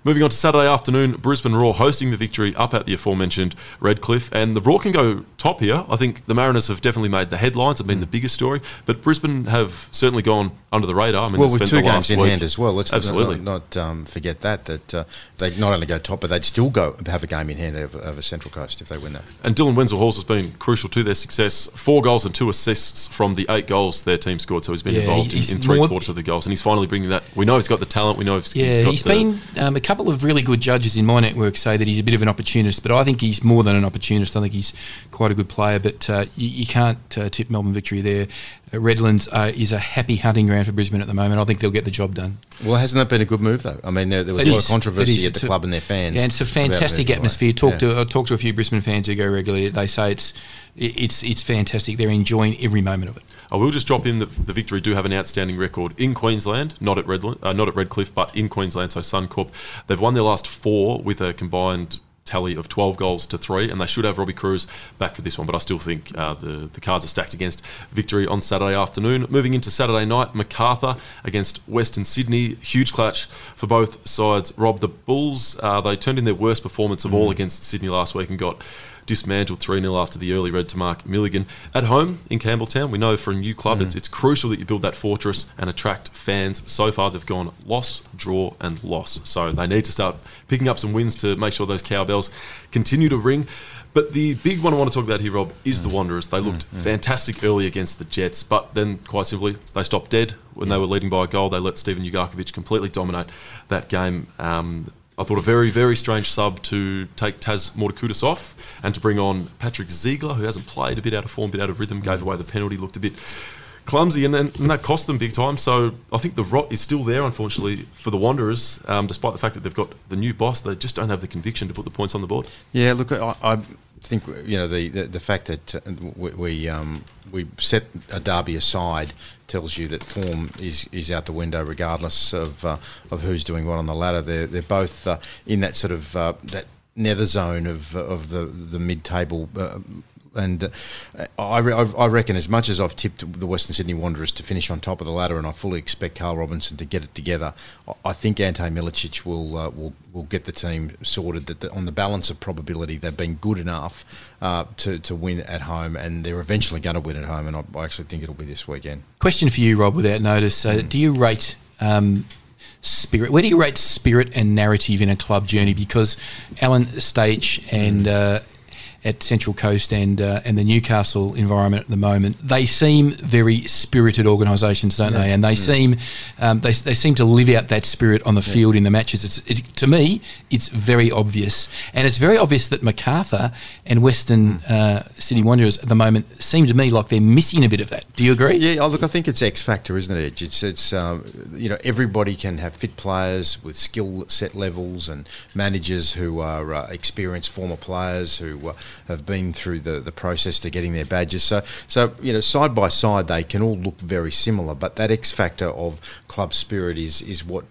Moving on to Saturday afternoon, Brisbane Roar hosting the victory up at the aforementioned Redcliffe. And the Roar can go top here. I think the Mariners have definitely made the headlines, have been the biggest story. But Brisbane have certainly gone under the radar. I mean, Well, with two the games in week- hand as well, let's Absolutely. not, not um, forget that that uh, they not only go top, but they'd still go have a game in hand over, over Central Coast if they win that. And Dylan Wenzel Halls has been crucial to their success. Four goals and two assists from the eight goals their team scored. So he's been Yeah, involved in, he's in three quarters of the goals. And he's finally bringing that. We know he's got the talent. We know he's, Yeah, he's got he's the, been um, a couple of really good judges in my network say that he's a bit of an opportunist, but I think he's more than an opportunist. I think he's quite a good player, but uh, you, you can't uh, tip Melbourne victory there. Uh, Redlands uh, is a happy hunting ground for Brisbane at the moment. I think they'll get the job done. Well, hasn't that been a good move though? I mean, there, there was It a lot is. of controversy at the a- club and their fans. Yeah, it's a fantastic away. atmosphere. Talk Yeah. to I talk to a few Brisbane fans who go regularly. They say it's it's it's fantastic. They're enjoying every moment of it. I will just drop in that the Victory do have an outstanding record in Queensland, not at Redland, uh, not at Redcliffe, but in Queensland. So Suncorp, they've won their last four with a combined tally of 12 goals to three, and they should have Robbie Kruse back for this one. But I still think uh, the the cards are stacked against Victory on Saturday afternoon. Moving into Saturday night, Macarthur against Western Sydney, huge clash for both sides. Rob, the Bulls uh, they turned in their worst performance of all against Sydney last week and got dismantled 3 0 after the early red to Mark Milligan. At home in Campbelltown, we know for a new club, mm. it's, it's crucial that you build that fortress and attract fans. So far, they've gone loss, draw, and loss. So they need to start picking up some wins to make sure those cowbells continue to ring. But the big one I want to talk about here, Rob, is the mm. Wanderers. They looked mm, fantastic early against the Jets, but then, quite simply, they stopped dead when they were leading by a goal. They let Steven Ugarkovic completely dominate that game. Um, I thought a very, very strange sub to take Tass Mourdoukoutas off and to bring on Patrick Ziegler, who hasn't played a bit out of form, a bit out of rhythm, gave mm. away the penalty, looked a bit clumsy, and, and that cost them big time. So I think the rot is still there, unfortunately, for the Wanderers, um, despite the fact that they've got the new boss. They just don't have the conviction to put the points on the board. Yeah, look, I, I think you know the, the, the fact that uh, we we, um, we set a derby aside tells you that form is, is out the window regardless of uh, of who's doing what on the ladder. They're they're both uh, in that sort of uh, that nether zone of of the the mid table. And uh, I, re- I reckon, as much as I've tipped the Western Sydney Wanderers to finish on top of the ladder, and I fully expect Carl Robinson to get it together, I think Ante Milicic will uh, will will get the team sorted. That the, on the balance of probability, they've been good enough uh, to to win at home, and they're eventually going to win at home. And I, I, actually think it'll be this weekend. Question for you, Rob. Without notice, uh, mm. do you rate? Um, spirit. Where do you rate spirit and narrative in a club journey? Because Alan Stage and uh, at Central Coast and uh, and the Newcastle environment at the moment, they seem very spirited organisations, don't yeah. they? And they yeah. seem um, they, they seem to live out that spirit on the yeah. field in the matches. It's it, to me, it's very obvious, and it's very obvious that Macarthur and Western mm. uh, Sydney Wanderers at the moment seem to me like they're missing a bit of that. Do you agree? Yeah, oh, look, I think it's X factor, isn't it? It's it's um, you know everybody can have fit players with skill set levels and managers who are uh, experienced former players who uh, have been through the, the process to getting their badges. So, so you know, side by side, they can all look very similar, but that X factor of club spirit is is what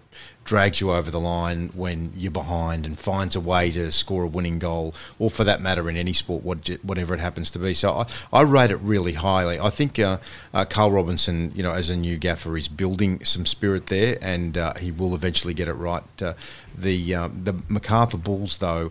drags you over the line when you're behind and finds a way to score a winning goal, or for that matter in any sport, whatever it happens to be. So I, I rate it really highly. I think uh, uh, Carl Robinson, you know, as a new gaffer, is building some spirit there, and uh, he will eventually get it right. Uh, the uh, the Macarthur Bulls, though,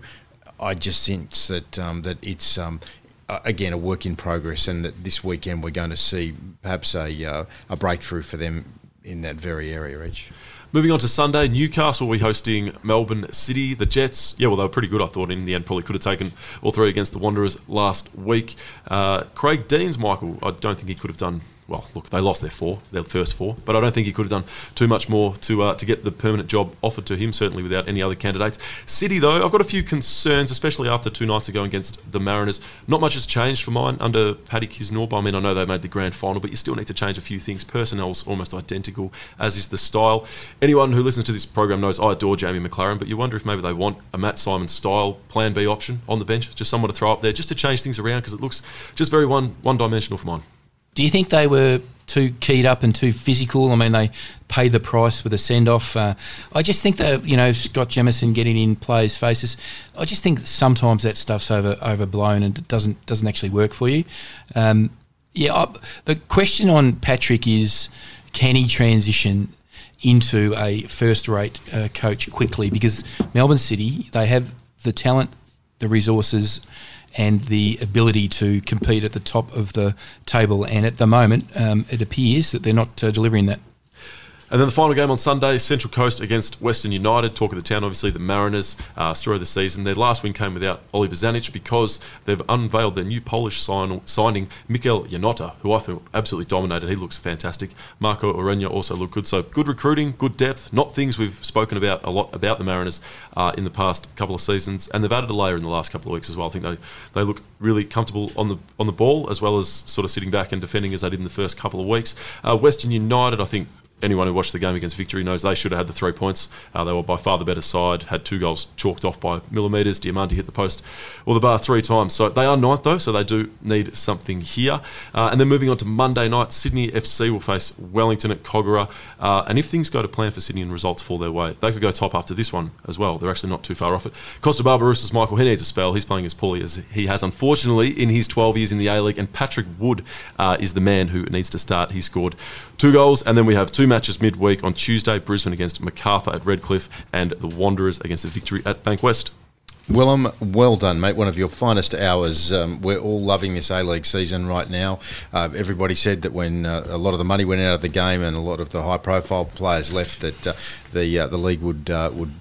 I just sense that um, that it's um, again a work in progress, and that this weekend we're going to see perhaps a uh, a breakthrough for them in that very area. Each. Moving on to Sunday, Newcastle will be hosting Melbourne City. The Jets, yeah, well, they were pretty good, I thought. In the end, probably could have taken all three against the Wanderers last week. Uh, Craig Deans, Michael, I don't think he could have done well, look, they lost their four, their first four, but I don't think he could have done too much more to uh, to get the permanent job offered to him. Certainly without any other candidates. City, though, I've got a few concerns, especially after two nights ago against the Mariners. Not much has changed for mine under Paddy Kisnorbo. I mean, I know they made the grand final, but you still need to change a few things. Personnel's almost identical, as is the style. Anyone who listens to this program knows I adore Jamie Maclaren, but you wonder if maybe they want a Matt Simon style Plan B option on the bench, just someone to throw up there, just to change things around because it looks just very one one dimensional for mine. Do you think they were too keyed up and too physical? I mean, they paid the price with a send off. Uh, I just think that you know Scott Jamieson getting in players' faces. I just think sometimes that stuff's over overblown and doesn't doesn't actually work for you. Um, yeah, I, the question on Patrick is, can he transition into a first-rate uh, coach quickly? Because Melbourne City, they have the talent, the resources and the ability to compete at the top of the table. And at the moment, um, it appears that they're not uh, delivering that. And then the final game on Sunday, Central Coast against Western United. Talk of the town, obviously, the Mariners, uh, story of the season. Their last win came without Oliver Bozanic because they've unveiled their new Polish sign, signing, Mikel Janota, who I thought absolutely dominated. He looks fantastic. Marco Ureña also looked good. So good recruiting, good depth, not things we've spoken about a lot about the Mariners uh, in the past couple of seasons. And they've added a layer in the last couple of weeks as well. I think they, they look really comfortable on the on the ball as well as sort of sitting back and defending as they did in the first couple of weeks. Uh, Western United, I think, anyone who watched the game against Victory knows they should have had the three points. Uh, they were by far the better side, had two goals chalked off by millimetres. Diamanti hit the post or the bar three times. So they are ninth, though, so they do need something here. Uh, and then moving on to Monday night, Sydney FC will face Wellington at Kogarah. Uh, and if things go to plan for Sydney and results fall their way, they could go top after this one as well. They're actually not too far off it. Kosta Barbarouses, Michael, he needs a spell. He's playing as poorly as he has, unfortunately, in his 12 years in the A League. And Patrick Wood uh, is the man who needs to start. He scored two goals, and then we have two matches midweek on Tuesday Brisbane against Macarthur at Redcliffe, and the Wanderers against the Victory at Bankwest. Willem, well done, mate. One of your finest hours. Um, we're all loving this A League season right now. Uh, everybody said that when uh, a lot of the money went out of the game and a lot of the high-profile players left, that uh, the uh, the league would uh, would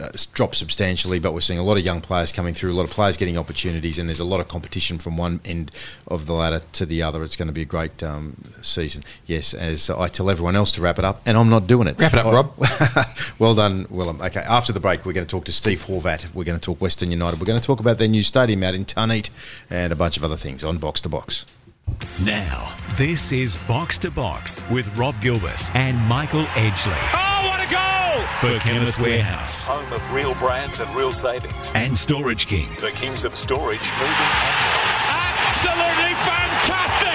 uh, drop substantially. But we're seeing a lot of young players coming through, a lot of players getting opportunities, and there's a lot of competition from one end of the ladder to the other. It's going to be a great um, season. Yes, as I tell everyone else to wrap it up, and I'm not doing it. Wrap it up, Oh, Rob. (laughs) well done, Willem. Okay, after the break, we're going to talk to Steve Horvat. We're going to talk Western United. We're going to talk about their new stadium out in Tarneit and a bunch of other things on Box to Box. Now, this is Box to Box with Rob Gilbert and Michael Edgley Oh, what a goal! For Chemist Warehouse Home of real brands and real savings. and Storage King. The kings of storage, moving and. Absolutely fantastic!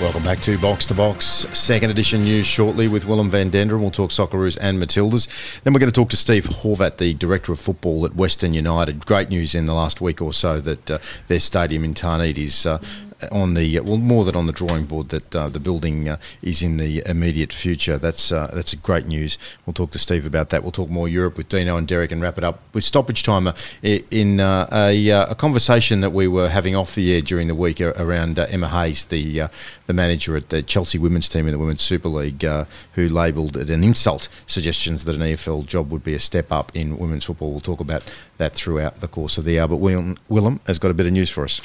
Welcome back to Box to Box, second edition news shortly with Willem van Denderen. We'll talk Socceroos and Matildas. Then we're going to talk to Steve Horvat, the Director of Football at Western United. Great news in the last week or so that uh, their stadium in Tarneit is uh, on the, well, more than on the drawing board, that uh, the building uh, is in the immediate future. That's uh, that's great news. We'll talk to Steve about that. We'll talk more Europe with Dino and Derek and wrap it up with stoppage time uh, in uh, a, uh, a conversation that we were having off the air during the week around uh, Emma Hayes, the uh, the manager at the Chelsea women's team in the Women's Super League, uh, who labelled it an insult. Suggestions that an EFL job would be a step up in women's football. We'll talk about that throughout the course of the hour. But Willem, Willem has got a bit of news for us.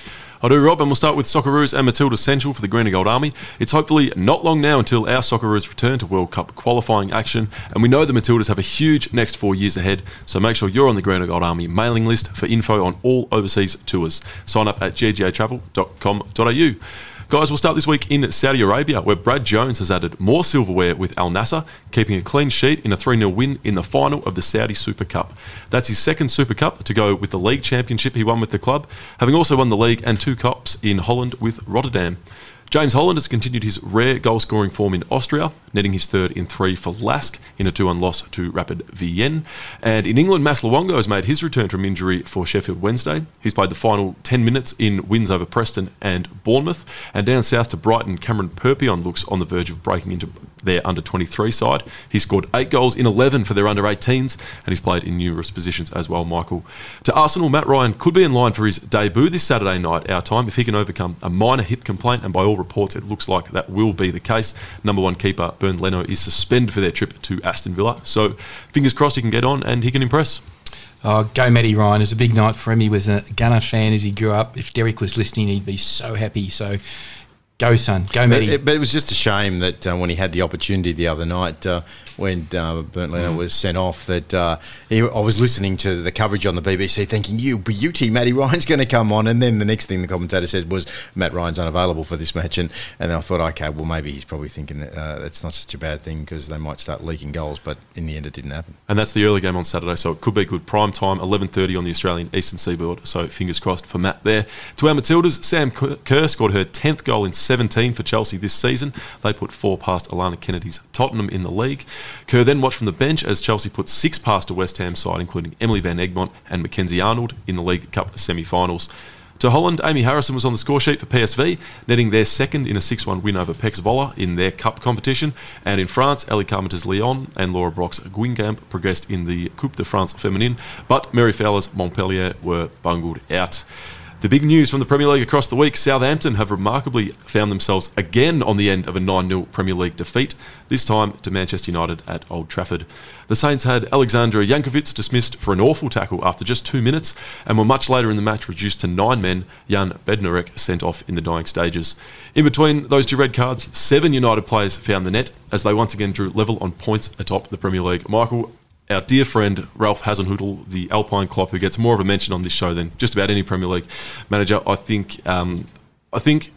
I do, Rob, and we'll start with Socceroos and Matilda Central for the Green and Gold Army. It's hopefully not long now until our Socceroos return to World Cup qualifying action, and we know the Matildas have a huge next four years ahead, so make sure you're on the Green and Gold Army mailing list for info on all overseas tours. Sign up at ggatravel.com.au. Guys, we'll start this week in Saudi Arabia, where Brad Jones has added more silverware with Al Nasser, keeping a clean sheet in a 3 0 win in the final of the Saudi Super Cup. That's his second Super Cup to go with the league championship he won with the club, having also won the league and two cups in Holland with Rotterdam. James Holland has continued his rare goal scoring form in Austria, netting his third in three for Lask in a 2 1 loss to Rapid Vienna. And in England, Mas has made his return from injury for Sheffield Wednesday. He's played the final 10 minutes in wins over Preston and Bournemouth. And down south to Brighton, Cameron Peupion looks on the verge of breaking into their under 23 side. He scored eight goals in 11 for their under 18s, and he's played in numerous positions as well, Michael. To Arsenal, Matt Ryan could be in line for his debut this Saturday night, our time, if he can overcome a minor hip complaint, and by all reports, it looks like that will be the case. Number one keeper, Bernd Leno, is suspended for their trip to Aston Villa, so fingers crossed he can get on and he can impress. Oh, go Matty Ryan. It was a big night for him. He was a Gunner fan as he grew up. If Derek was listening, he'd be so happy. So go, son. Go, But Matty. it, but it was just a shame that uh, when he had the opportunity the other night, uh, when uh, Bernd Leno was sent off, that uh, he, I was listening to the coverage on the BBC, thinking, "You beauty, Matty Ryan's going to come on," and then the next thing the commentator said was, "Matt Ryan's unavailable for this match," and, and I thought, okay, well maybe he's probably thinking that, uh, that's not such a bad thing because they might start leaking goals, but in the end, it didn't happen. And that's the early game on Saturday, so it could be good. Prime time, 11.30 on the Australian Eastern Seaboard, so fingers crossed for Matt there. To our Matildas, Sam Kerr scored her 10th goal in 17 for Chelsea this season. They put four past Alana Kennedy's Tottenham in the league. Kerr then watched from the bench as Chelsea put six past a West Ham side, including Emily Van Egmont and Mackenzie Arnold in the League Cup semi-finals. To Holland, Amy Harrison was on the score sheet for PSV, netting their second in a 6 1 win over PEC Zwolle in their cup competition. And in France, Ellie Carpenter's Lyon and Laura Brock's Guingamp progressed in the Coupe de France Feminine, but Mary Fowler's Montpellier were bungled out. The big news from the Premier League across the week Southampton have remarkably found themselves again on the end of a 9 0 Premier League defeat, this time to Manchester United at Old Trafford. The Saints had Alexandre Jankewitz dismissed for an awful tackle after just two minutes and were much later in the match reduced to nine men, Jan Bednarek sent off in the dying stages. In between those two red cards, seven United players found the net as they once again drew level on points atop the Premier League. Michael, our dear friend Ralph Hasenhüttl, the Alpine Klopp, who gets more of a mention on this show than just about any Premier League manager, I think, um, I think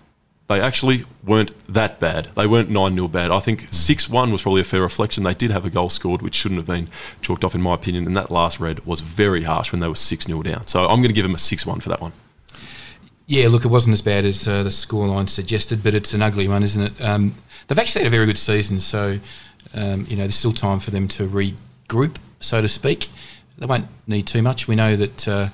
they actually weren't that bad. They weren't 9 0 bad. I think 6 1 was probably a fair reflection. They did have a goal scored, which shouldn't have been chalked off, in my opinion. And that last red was very harsh when they were 6 0 down. So I'm going to give them a 6 1 for that one. Yeah, look, it wasn't as bad as uh, the scoreline suggested, but it's an ugly one, isn't it? Um, they've actually had a very good season, so um, you know there's still time for them to regroup, so to speak. They won't need too much. We know that uh,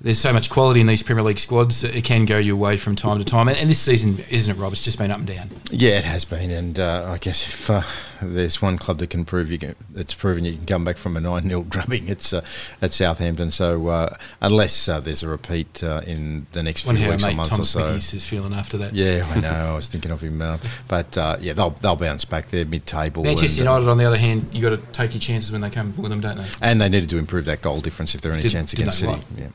there's so much quality in these Premier League squads; it can go your way from time to time. And, and this season, isn't it, Rob? It's just been up and down. Yeah, it has been, and uh, I guess if uh, there's one club that can prove you can. It's proven you can come back from a nine 0 (laughs) drubbing. It's uh, at Southampton. So uh, unless uh, there's a repeat uh, in the next few Wonder how weeks or months Tom or so. Smithies is feeling after that. Yeah, I (laughs) know. I was thinking of him, uh, but uh, yeah, they'll they'll bounce back. They're mid-table. Manchester and, uh, United, on the other hand, you've got to take your chances when they come with them, don't they? and they needed to improve that goal difference if they're any Did- chance did against? City. Right. Yeah.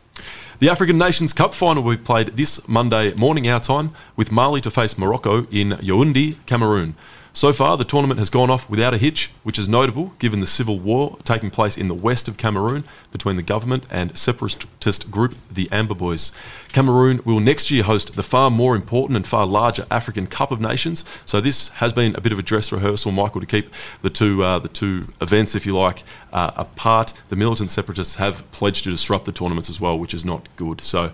The African Nations Cup final will be played this Monday morning our time, with Mali to face Morocco in Yaoundé, Cameroon. So far, the tournament has gone off without a hitch, which is notable given the civil war taking place in the west of Cameroon between the government and separatist group the Amba Boys. Cameroon will next year host the far more important and far larger African Cup of Nations. So this has been a bit of a dress rehearsal, Michael, to keep the two uh, the two events, if you like, uh, apart. The militant separatists have pledged to disrupt the tournaments as well, which is not good. So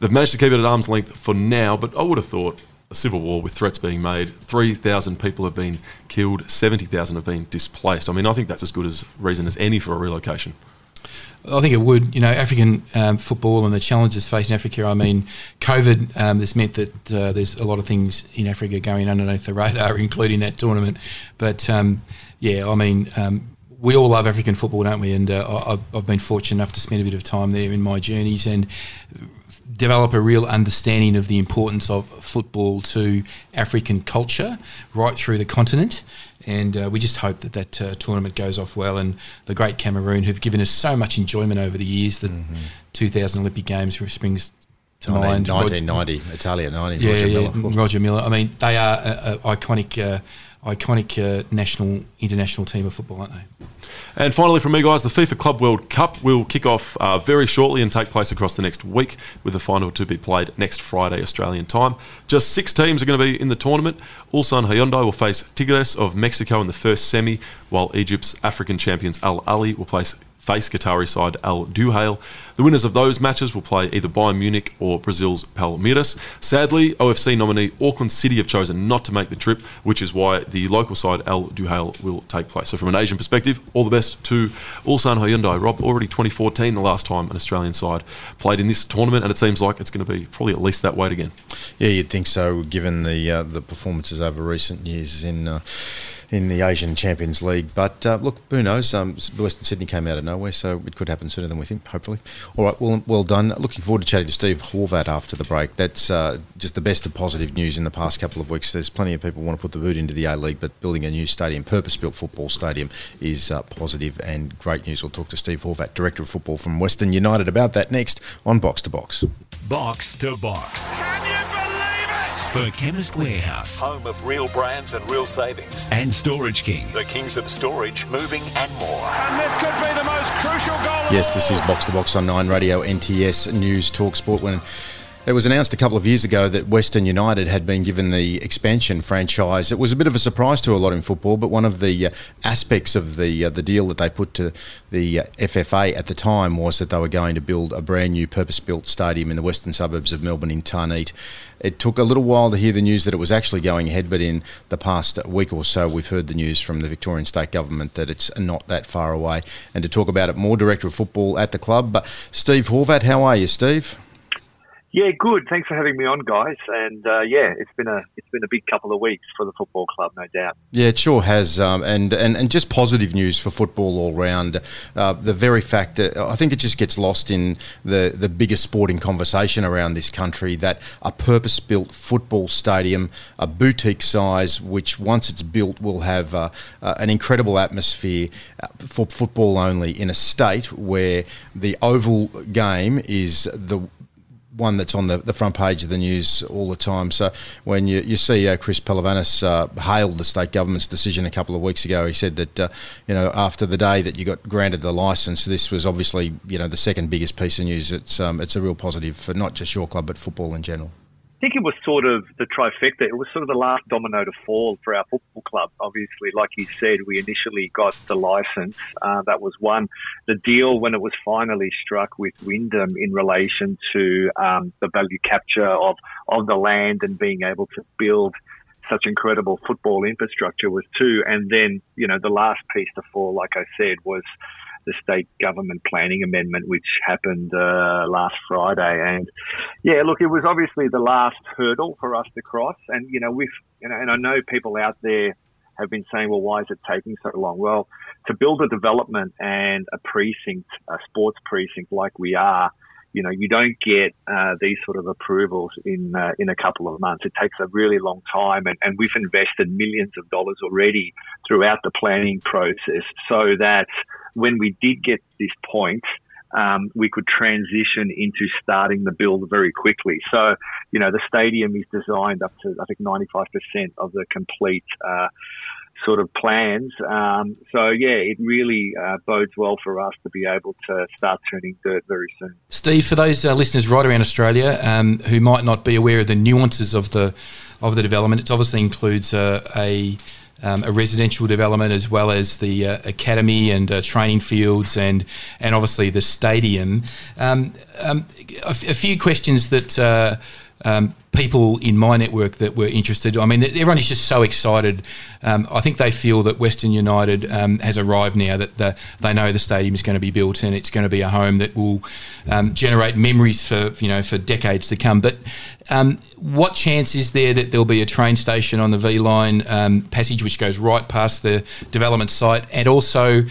they've managed to keep it at arm's length for now, but I would have thought a civil war with threats being made, 3,000 people have been killed, 70,000 have been displaced. I mean, I think that's as good as reason as any for a relocation. I think it would. You know, African um, football and the challenges facing Africa. I mean, COVID um, has meant that uh, there's a lot of things in Africa going underneath the radar, (laughs) including that tournament. But um, yeah, I mean, um, we all love African football, don't we? And uh, I- I've been fortunate enough to spend a bit of time there in my journeys and develop a real understanding of the importance of football to African culture right through the continent. And uh, we just hope that that uh, tournament goes off well. And the great Cameroon, who've given us so much enjoyment over the years, the 2000 Olympic Games springs to mind. 1990, Italia 90, Yeah, Roger yeah, Milla. of. Roger Milla. I mean, they are an iconic, uh, iconic uh, national, international team of football, aren't they? And finally, from me, guys, the FIFA Club World Cup will kick off uh, very shortly and take place across the next week, with the final to be played next Friday Australian time. Just six teams are going to be in the tournament. Ulsan Hyundai will face Tigres of Mexico in the first semi, while Egypt's African champions Al Ahly will place face Qatari side Al Duhail. The winners of those matches will play either Bayern Munich or Brazil's Palmeiras. Sadly, OFC nominee Auckland City have chosen not to make the trip, which is why the local side Al Duhail will take place. So, from an Asian perspective, all the best to Ulsan Hyundai. Rob, already 2014, the last time an Australian side played in this tournament, and it seems like it's going to be probably at least that weight again. Yeah, you'd think so, given the uh, the performances over recent years in uh, in the Asian Champions League. But uh, look, who knows? Um, Western Sydney came out of nowhere, so it could happen sooner than we think. Hopefully. All right, well, well done. Looking forward to chatting to Steve Horvat after the break. That's uh, just the best of positive news in the past couple of weeks. There's plenty of people want to put the boot into the A League, but building a new stadium, purpose-built football stadium, is uh, positive and great news. We'll talk to Steve Horvat, Director of Football from Western United, about that next on Box to Box. Box to Box. Can you believe it? For Chemist Warehouse Home of real brands and real savings. and Storage King. The kings of storage, moving and more. And this could be the most crucial goal. Yes, this is Box to Box on Nine Radio, NTS News Talk Sport. When it was announced a couple of years ago that Western United had been given the expansion franchise, it was a bit of a surprise to a lot in football. But one of the uh, aspects of the uh, the deal that they put to the uh, FFA at the time was that they were going to build a brand new purpose-built stadium in the western suburbs of Melbourne in Tarneit. It took a little while to hear the news that it was actually going ahead, but in the past week or so, we've heard the news from the Victorian State Government that it's not that far away. And to talk about it more, Director of Football at the club, but Steve Horvat. How are you, Steve? Yeah, good. Thanks for having me on, guys. And uh, yeah, it's been a it's been a big couple of weeks for the football club, no doubt. Yeah, it sure has, um, and, and and just positive news for football all round. Uh, the very fact that I think it just gets lost in the the bigger sporting conversation around this country that a purpose-built football stadium, a boutique size, which once it's built will have uh, uh, an incredible atmosphere uh, for football only in a state where the oval game is the one that's on the, the front page of the news all the time. So when you, you see uh, Chris Pehlivanis uh, hailed the state government's decision a couple of weeks ago, he said that uh, you know after the day that you got granted the license, this was obviously you know the second biggest piece of news. It's um, it's a real positive for not just your club but football in general. I think it was sort of the trifecta. It was sort of the last domino to fall for our football club. Obviously, like you said, we initially got the license. Uh, that was one. The deal when it was finally struck with Wyndham in relation to um, the value capture of, of the land and being able to build such incredible football infrastructure was two. And then, you know, the last piece to fall, like I said, was the state government planning amendment, which happened uh, last Friday. And yeah, look, it was obviously the last hurdle for us to cross. And you know, we've you know, and I know people out there have been saying, well, why is it taking so long? Well, to build a development and a precinct, a sports precinct like we are, you know, you don't get uh, these sort of approvals in uh, in a couple of months. It takes a really long time, and, and we've invested millions of dollars already throughout the planning process, so that when we did get this point, um, we could transition into starting the build very quickly. So, you know, the stadium is designed up to I think 95% of the complete. Uh, sort of plans. Um, so yeah, it really uh, bodes well for us to be able to start turning dirt very soon. Steve, for those uh, listeners right around Australia um, who might not be aware of the nuances of the of the development, it obviously includes uh, a um, a residential development as well as the uh, academy and uh, training fields and and obviously the stadium. Um, um, a, f- a few questions that. Uh, um, people in my network that were interested. I mean, everyone is just so excited. Um, I think they feel that Western United um, has arrived now. That the, they know the stadium is going to be built and it's going to be a home that will um, generate memories for you know for decades to come. But um, what chance is there that there'll be a train station on the V Line um, passage which goes right past the development site, and also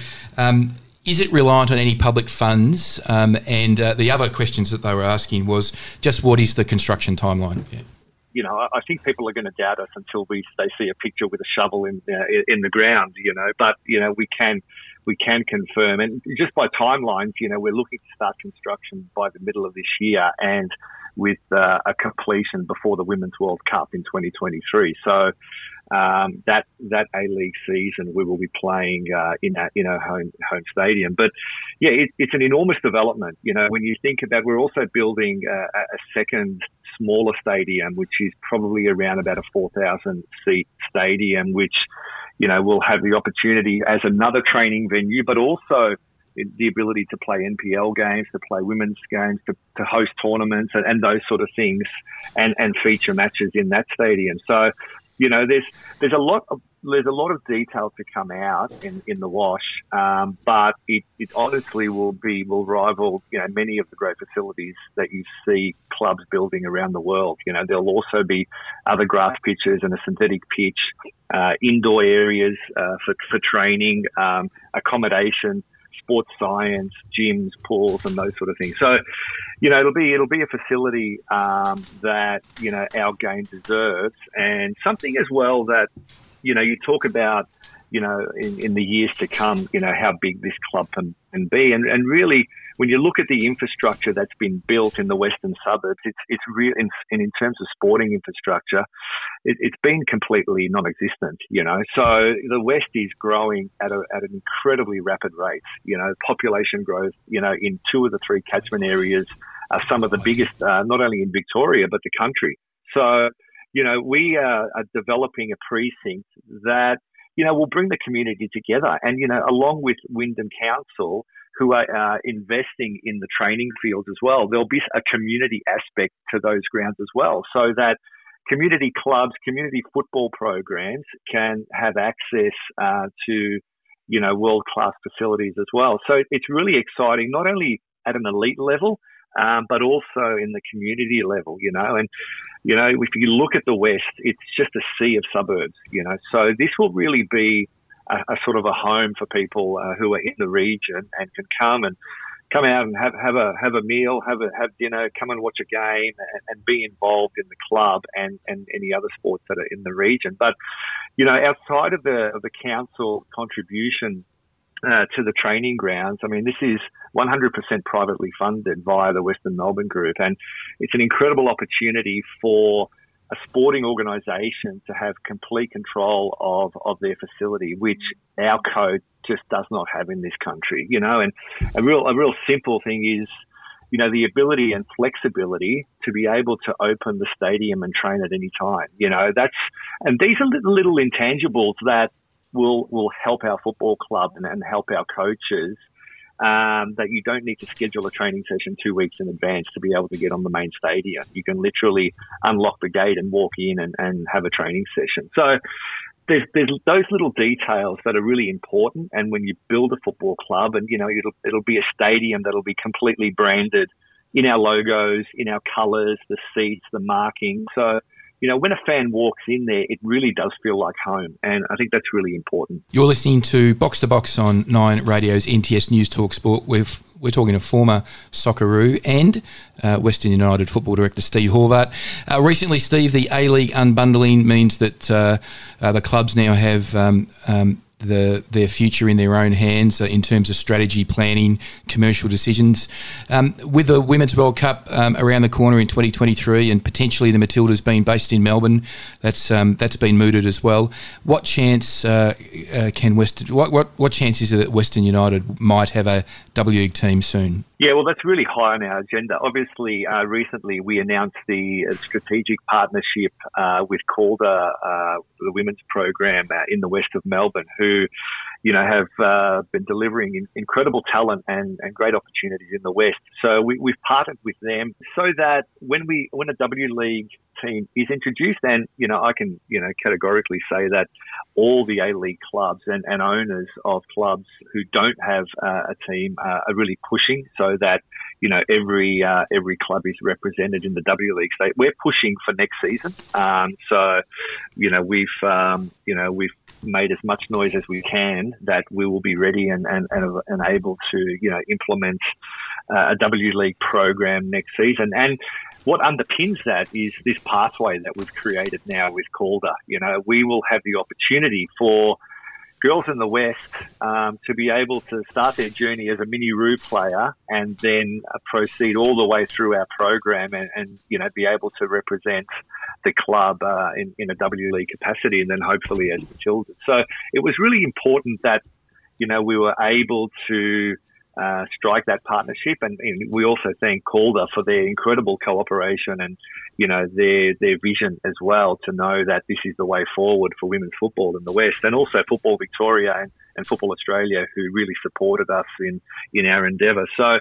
is it reliant on any public funds? Um, and uh, the other questions that they were asking was just what is the construction timeline? Yeah. You know, I think people are going to doubt us until we they see a picture with a shovel in uh, in the ground. You know, but you know we can we can confirm, and just by timelines, you know, we're looking to start construction by the middle of this year, and with uh, a completion before the Women's World Cup in 2023. So um, that that A League season we will be playing uh, in our in our home home stadium. But yeah, it, it's an enormous development. You know, when you think about, we're also building a, a second smaller stadium, which is probably around about a four thousand seat stadium, which you know will have the opportunity as another training venue, but also the ability to play NPL games, to play women's games, to, to host tournaments and, and, those sort of things, and, and feature matches in that stadium. So you know, there's there's a lot of there's a lot of detail to come out in, in the wash, um, but it, it honestly will be will rival you know many of the great facilities that you see clubs building around the world. You know, there'll also be other grass pitches and a synthetic pitch, uh, indoor areas uh, for for training, um, accommodation sports science, gyms, pools, and those sort of things. So, you know, it'll be it'll be a facility um, that you know our game deserves, and something as well that you know you talk about you know in, in the years to come, you know how big this club can, can be, and and really when you look at the infrastructure that's been built in the western suburbs, it's it's real. In, and in terms of sporting infrastructure, it, has been completely non-existent. You know, so the west is growing at a, at an incredibly rapid rate. You know, population growth. You know, in two of the three catchment areas are some of the biggest, uh, not only in Victoria but the country. So, you know, we are, are developing a precinct that you know, will bring the community together. And, you know, along with Wyndham Council, who are uh, investing in the training fields as well. There'll be a community aspect to those grounds as well, so that community clubs, community football programs can have access uh, to, you know, world class facilities as well. So it's really exciting, not only at an elite level, um, but also in the community level, you know. And, you know, if you look at the West, it's just a sea of suburbs, you know. So this will really be a, sort of a home for people uh, who are in the region and can come and come out and have, have a have a meal, have a have dinner, come and watch a game, and, and, be involved in the club and, and any other sports that are in the region. But you know, outside of the of the council contribution uh, to the training grounds, I mean, this is 100% privately funded via the Western Melbourne Group, and it's an incredible opportunity for a sporting organisation to have complete control of, of their facility, which our code just does not have in this country, you know, and a real, a real simple thing is, you know, the ability and flexibility to be able to open the stadium and train at any time. You know, that's, and these are little, little intangibles that will, will help our football club and, and help our coaches um, that you don't need to schedule a training session two weeks in advance to be able to get on the main stadium. You can literally unlock the gate and walk in and, and have a training session. So there's, there's those little details that are really important. And when you build a football club and, you know, it'll, it'll be a stadium that'll be completely branded in our logos, in our colors, the seats, the marking. So, you know, when a fan walks in there, it really does feel like home. And I think that's really important. You're listening to Box to Box on Nine Radio's NTS News Talk Sport. We've, we're talking to former Socceroo and uh, Western United football director Steve Horvat. Uh, recently, Steve, the A League unbundling means that uh, uh the clubs now have um, um, the, their future in their own hands uh, in terms of strategy, planning, commercial decisions. Um, with the Women's World Cup um, around the corner in 2023 and potentially the Matildas being based in Melbourne, that's um, that's been mooted as well. What chance uh, uh, can Western? What, what what chance is it that Western United might have a W League team soon? Yeah, well, that's really high on our agenda. Obviously, uh, recently we announced the uh, strategic partnership uh, with Calder, uh, the women's program uh, in the west of Melbourne, who, you know, have uh, been delivering in, incredible talent and, and great opportunities in the west. So we, we've partnered with them so that when we when a W League team is introduced, and you know, I can you know categorically say that all the A League clubs and, and owners of clubs who don't have uh, a team uh, are really pushing so that you know every uh, every club is represented in the W League. So we're pushing for next season. Um, so you know we've um, you know we've made as much noise as we can that we will be ready and, and, and, and able to you know implement uh, a W League program next season. And what underpins that is this pathway that we've created now with Calder. You know, we will have the opportunity for girls in the West um, to be able to start their journey as a mini Roo player and then proceed all the way through our program and, and you know be able to represent the club uh, in, in a W League capacity and then hopefully as the children. So it was really important that you know we were able to uh, strike that partnership. And, and, we also thank Calder for their incredible cooperation and, you know, their, their vision as well to know that this is the way forward for women's football in the West and also Football Victoria and, and Football Australia who really supported us in, in our endeavour. So,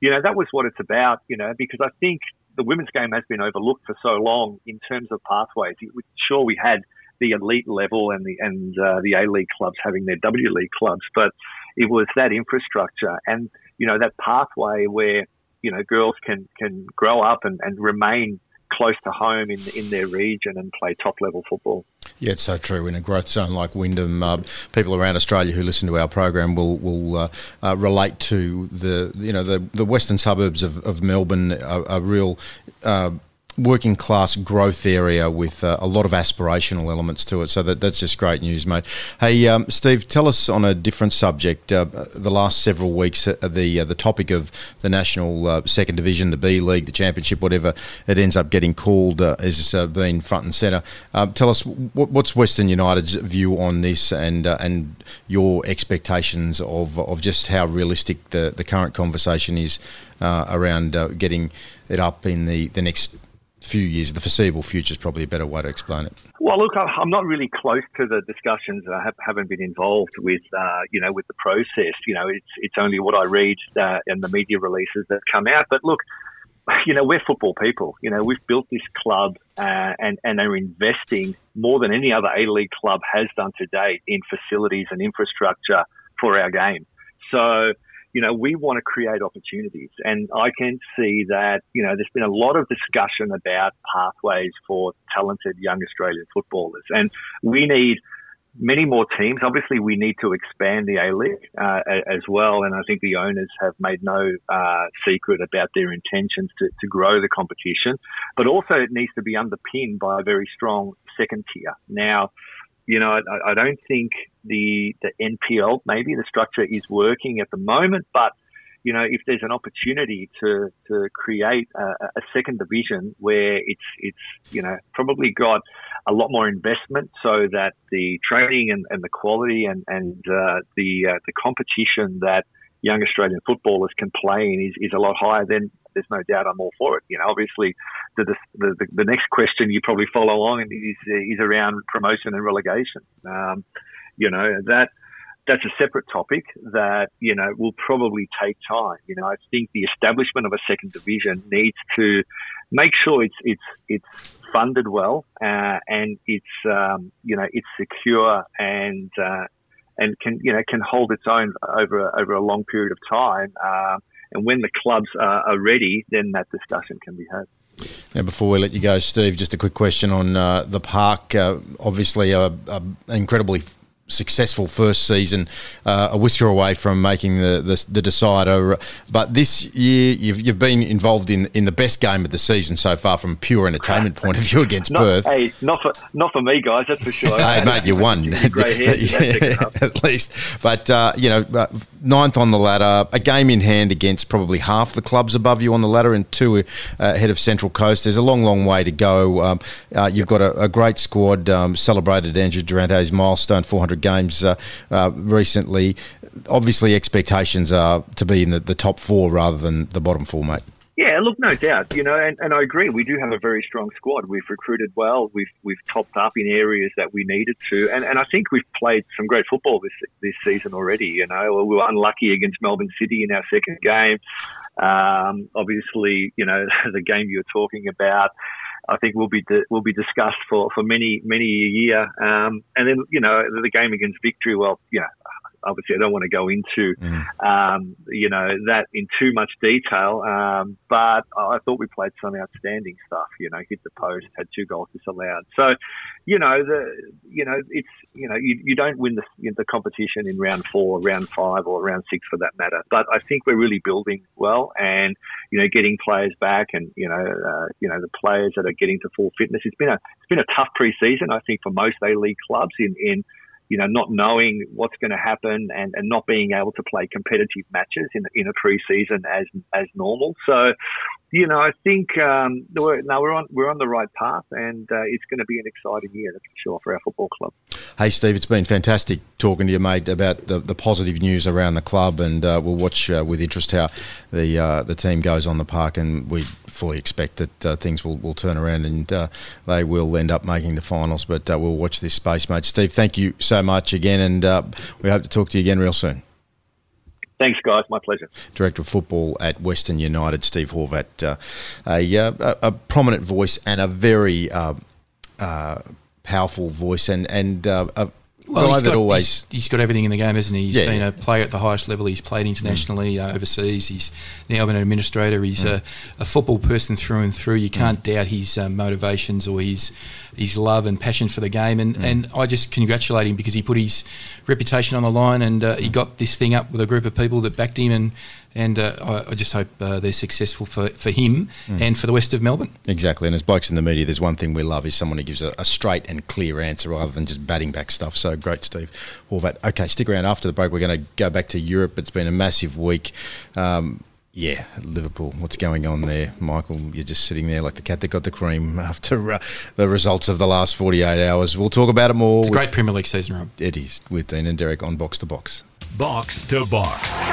you know, that was what it's about, you know, because I think the women's game has been overlooked for so long in terms of pathways. Sure, we had the elite level and the and uh, the A League clubs having their W League clubs, but it was that infrastructure and you know that pathway where you know girls can can grow up and, and remain close to home in in their region and play top level football. Yeah, it's so true. In a growth zone like Wyndham, uh, people around Australia who listen to our program will will uh, uh, relate to the you know the the western suburbs of, of Melbourne are, are real uh, working class growth area with uh, a lot of aspirational elements to it. So that, that's just great news, mate. Hey, um, Steve, tell us on a different subject. Uh, the last several weeks, uh, the uh, the topic of the national uh, second division, the B League, the Championship, whatever it ends up getting called, uh, has been front and centre. tell us what, what's Western United's view on this, and and your expectations of of just how realistic the the current conversation is around getting it up in the the next few years, the foreseeable future is probably a better way to explain it. Well, look, I'm not really close to the discussions. I haven't been involved with, uh, you know, with the process. You know, it's it's only what I read uh, and the media releases that come out. But look, (laughs) you know, we're football people. You know, we've built this club uh, and and are investing more than any other A League club has done to date in facilities and infrastructure for our game. So you know, we want to create opportunities. And I can see that, you know, there's been a lot of discussion about pathways for talented young Australian footballers. And we need many more teams. Obviously, we need to expand the A League uh, as well. And I think the owners have made no uh, secret about their intentions to, to grow the competition. But also, it needs to be underpinned by a very strong second tier. Now, you know, I, I don't think the the NPL maybe the structure is working at the moment, but you know, if there's an opportunity to, to create a, a, second division where it's, it's, you know, probably got a lot more investment so that the training and, and the quality and, and, uh, the, uh, the competition that young Australian footballers can play in is, is a lot higher, then there's no doubt I'm all for it. You know, obviously, the the, the, the next question you probably follow along is is around promotion and relegation. Um, you know that that's a separate topic that you know will probably take time. You know, I think the establishment of a second division needs to make sure it's it's it's funded well uh, and it's um, you know it's secure and uh, and can you know can hold its own over over a long period of time. Uh, and when the clubs are, are ready, then that discussion can be had. Now, before we let you go, Steve, just a quick question on uh, the park. Uh, obviously, a, a incredibly successful first season, uh, a whisker away from making the, the, the decider. But this year, you've, you've been involved in in the best game of the season so far from a pure entertainment point of view against not, Perth. Hey, not for not for me, guys. That's for sure. hey, mate, you won (laughs) yeah, (laughs) at least. But uh, you know, uh, ninth on the ladder, a game in hand against probably half the clubs above you on the ladder, and two uh, ahead of Central Coast. There's a long, long way to go. Um, uh, you've got a, a great squad. Um, celebrated Andrew Durante's milestone 400 games uh, uh, recently. Obviously, expectations are to be in the, the top four rather than the bottom four, mate. Yeah, look, no doubt. You know, and, and I agree. We do have a very strong squad. We've recruited well. We've we've topped up in areas that we needed to, and, and I think we've played some great football this this season already. You know, we were unlucky against Melbourne City in our second game. Um, obviously, you know, (laughs) the game you're talking about. I think will be di- will be discussed for, for many many a year. Um, and then you know the game against Victory. Well, yeah, obviously I don't want to go into, mm. um, you know, that in too much detail. Um, but I thought we played some outstanding stuff. You know, hit the post, had two goals disallowed. So, you know, the, you know, it's, you know, you, you don't win the, the competition in round four, round five, or round six for that matter. But I think we're really building well, and you know, getting players back, and you know, uh, you know, the players that are getting to full fitness. It's been a, it's been a tough preseason, I think, for most A League clubs in in you know, not knowing what's going to happen and, and not being able to play competitive matches in, in a preseason as as normal. So, you know, I think um, we're, no, we're on we're on the right path, and uh, it's going to be an exciting year, for sure, for our football club. Hey, Steve, it's been fantastic talking to you, mate, about the, the positive news around the club, and uh, we'll watch uh, with interest how the uh, the team goes on the park, and we fully expect that uh, things will, will turn around and uh, they will end up making the finals. But we'll watch this space, mate. Steve, thank you so much again, and we hope to talk to you again real soon. Thanks, guys. My pleasure. Director of Football at Western United, Steve Horvat, uh, a, uh, a, prominent voice and a very uh, uh powerful voice, and and uh, a well, guy that always he's, he's got everything in the game, hasn't he? He's yeah, been yeah. a player at the highest level. He's played internationally, mm. uh, overseas. He's now been an administrator. He's mm. a, a, football person through and through. You can't mm. doubt his uh, motivations or his his love and passion for the game. And, mm. and I just congratulate him because he put his reputation on the line and uh, he mm. got this thing up with a group of people that backed him and and uh, I, I, just hope uh, they're successful for, for him mm. and for the west of Melbourne. Exactly, and as blokes in the media, there's one thing we love is someone who gives a, a straight and clear answer rather than just batting back stuff. So great, Steve Horvat. Okay, stick around after the break. We're going to go back to Europe. It's been a massive week. Um, yeah, Liverpool. What's going on there, Michael? You're just sitting there like the cat that got the cream (laughs) after uh, the results of the last 48 hours. We'll talk about it more. It's a great Premier League season, Rob. It is with Dean and Derek on Box to Box. Box to Box.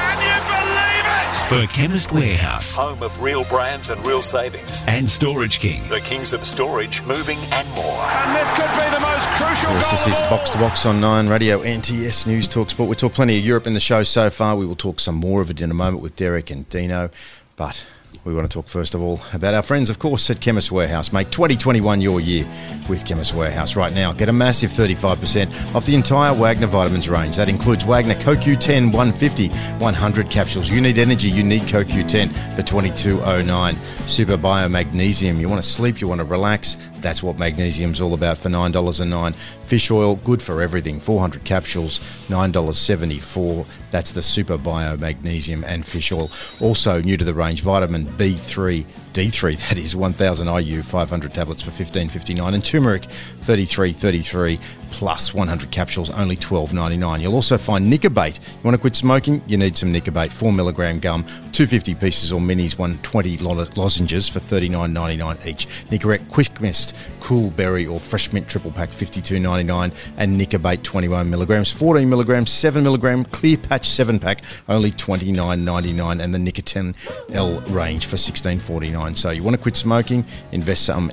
Can you believe it? For Chemist Warehouse. Home of real brands and real savings. And Storage King. The kings of storage, moving and more. And this could be the most crucial yes, this is Box to Box on 9 Radio, NTS News Talk Sport. We talked plenty of Europe in the show so far. We will talk some more of it in a moment with Derek and Dino. But we want to talk first of all about our friends, of course, at Chemist Warehouse. Make 2021 your year with Chemist Warehouse right now. Get a massive 35% off the entire Wagner vitamins range. That includes Wagner CoQ10 150, 100 capsules. You need energy, you need CoQ10 for 2209. Super Bio Magnesium. You want to sleep, you want to relax. That's what magnesium's all about for $9.09. Fish oil, good for everything. 400 capsules, $9.74. That's the Super Bio Magnesium and fish oil. Also new to the range, vitamin B3 D3, that is 1000 IU, 500 tablets for 15.59, and turmeric 33.33 plus 100 capsules, only 12.99. You'll also find Nicobate. You want to quit smoking? You need some Nicobate, 4 milligram gum, 250 pieces or minis, 120 lozenges for 39.99 each. Nicorette Quick Mist, Cool Berry or Fresh Mint triple pack, 52.99, and Nicobate 21 milligrams, 14 milligrams, 7 milligram Clear Patch 7 pack, only 29.99, and the Nicotine L range for 16.49 So you want to quit smoking, invest some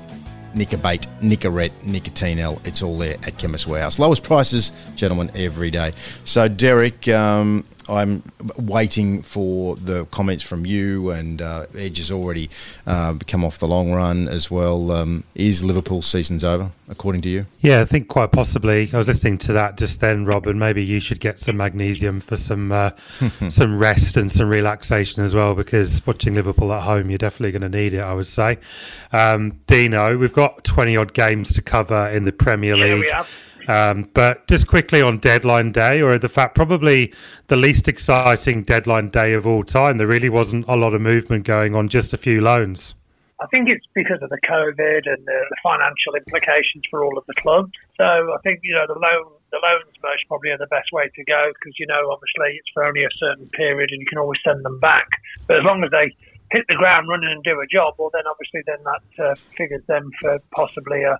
Nicobate, Nicorette, Nicotinell. It's all there at Chemist Warehouse. Lowest prices, gentlemen, every day. So, Derek, um, I'm waiting for the comments from you, and uh, Edge has already uh, come off the long run as well. Um, is Liverpool season's over, according to you? Yeah, I think quite possibly. I was listening to that just then, Robin. Maybe you should get some magnesium for some uh, (laughs) some rest and some relaxation as well, because watching Liverpool at home, you're definitely going to need it. I would say. Um, Dino, we've got 20 odd games to cover in the Premier Yeah, we League. have. Um, but just quickly on deadline day, or the fact probably the least exciting deadline day of all time, there really wasn't a lot of movement going on, just a few loans. I think it's because of the COVID and the, financial implications for all of the clubs. So I think you know the loan the loans most probably are the best way to go because you know obviously it's for only a certain period and you can always send them back. But as long as they hit the ground running and do a job, well then obviously then that uh, figures them for possibly a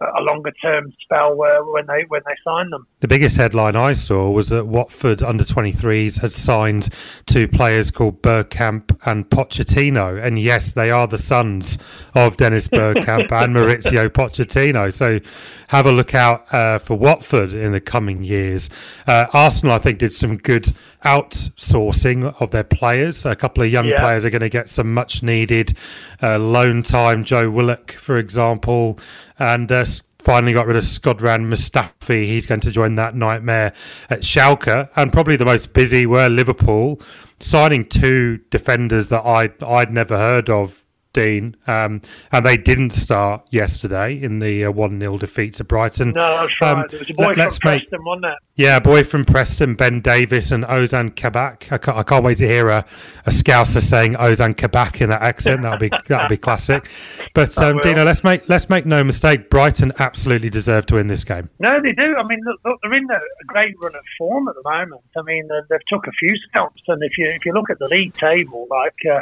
a longer term spell where, when they when they sign them. The biggest headline I saw was that Watford under 23s had signed two players called Bergkamp and Pochettino. And yes, they are the sons of Dennis Bergkamp and (laughs) Mauricio Pochettino. So have a look out uh, for Watford in the coming years. Uh, Arsenal, I think, did some good outsourcing of their players. A couple of young Yeah. players are going to get some much needed uh, loan time. Joe Willock, for example, and uh, finally got rid of Shkodran Mustafi. He's going to join that nightmare at Schalke. And probably the most busy were Liverpool, signing two defenders that I'd, I'd never heard of. Dean, um, and they didn't start yesterday in the uh, one 0 defeat to Brighton. No, that's right. Um, was a boy let- from let's make- wasn't it? yeah, a boy from Preston, Ben Davies and Ozan Kabak. I can't, I can't wait to hear a, a Scouser saying Ozan Kabak in that accent. That'll be (laughs) that'll be classic. But um. Dino, let's make let's make no mistake. Brighton absolutely deserve to win this game. No, they do. I mean, look, look, they're in a, a great run of form at the moment. I mean, uh, they've took a few scalps, and if you if you look at the league table, like uh,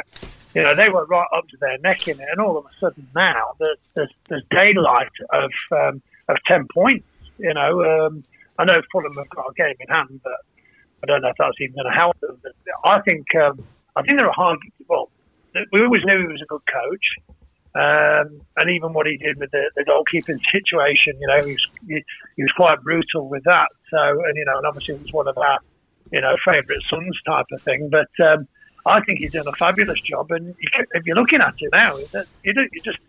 you know, they were right up to their neck in it, and all of a sudden now there's there's, there's daylight of um, of ten points. You know, um, I know Fulham have got a game in hand, but I don't know if that's even going to help them. But I think um, I think they're a hard. Well, we always knew he was a good coach. Um, and even what he did with the, the goalkeeping situation, you know, he was, he, he was quite brutal with that. So, and you know, and obviously it was one of our, you know, favourite sons type of thing. But um, I think he's done a fabulous job. And if you're looking at it now, you, do, you just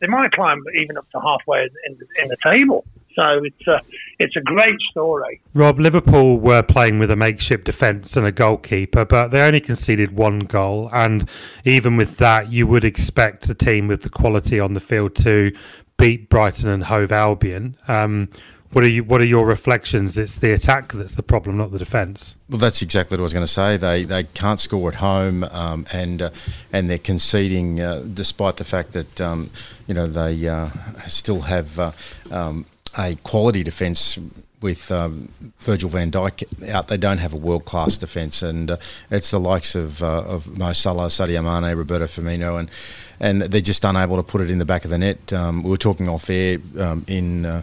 they might climb even up to halfway in, the- in the table. So it's a it's a great story. Rob, Liverpool were playing with a makeshift defence and a goalkeeper, but they only conceded one goal. And even with that, you would expect a team with the quality on the field to beat Brighton and Hove Albion. Um, what are you? What are your reflections? It's the attack that's the problem, not the defence. Well, that's exactly what I was going to say. They they can't score at home, um, and uh, and they're conceding, uh, despite the fact that um, you know they uh, still have uh, um, a quality defence with um, Virgil van Dijk out. They don't have a world class defence, and uh, it's the likes of uh, of Mo Salah, Sadio Mane, Roberto Firmino, and and they're just unable to put it in the back of the net. Um, we were talking off air um, in. Uh,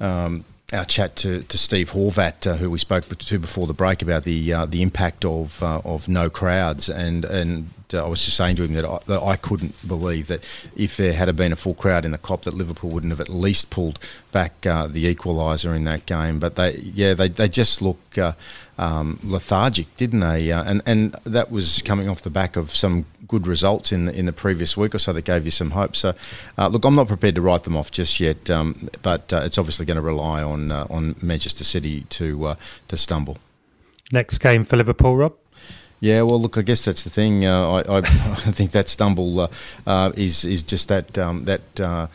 um, our chat to, to Steve Horvat, uh, who we spoke to before the break about the uh, the impact of uh, of no crowds, and and uh, I was just saying to him that I, that I couldn't believe that if there had been a full crowd in the Kop, that Liverpool wouldn't have at least pulled back uh, the equaliser in that game. But they, yeah, they, they just look uh, um, lethargic, didn't they? Uh, and and that was coming off the back of some good results in the, in the previous week or so that gave you some hope. So, uh, look, I'm not prepared to write them off just yet, um, but uh, it's obviously going to rely on on Manchester City to to stumble. Next game for Liverpool, Rob. Yeah, well, look, I guess that's the thing. Uh, I, I, (laughs) I think that stumble uh, uh, is is just that um, that uh,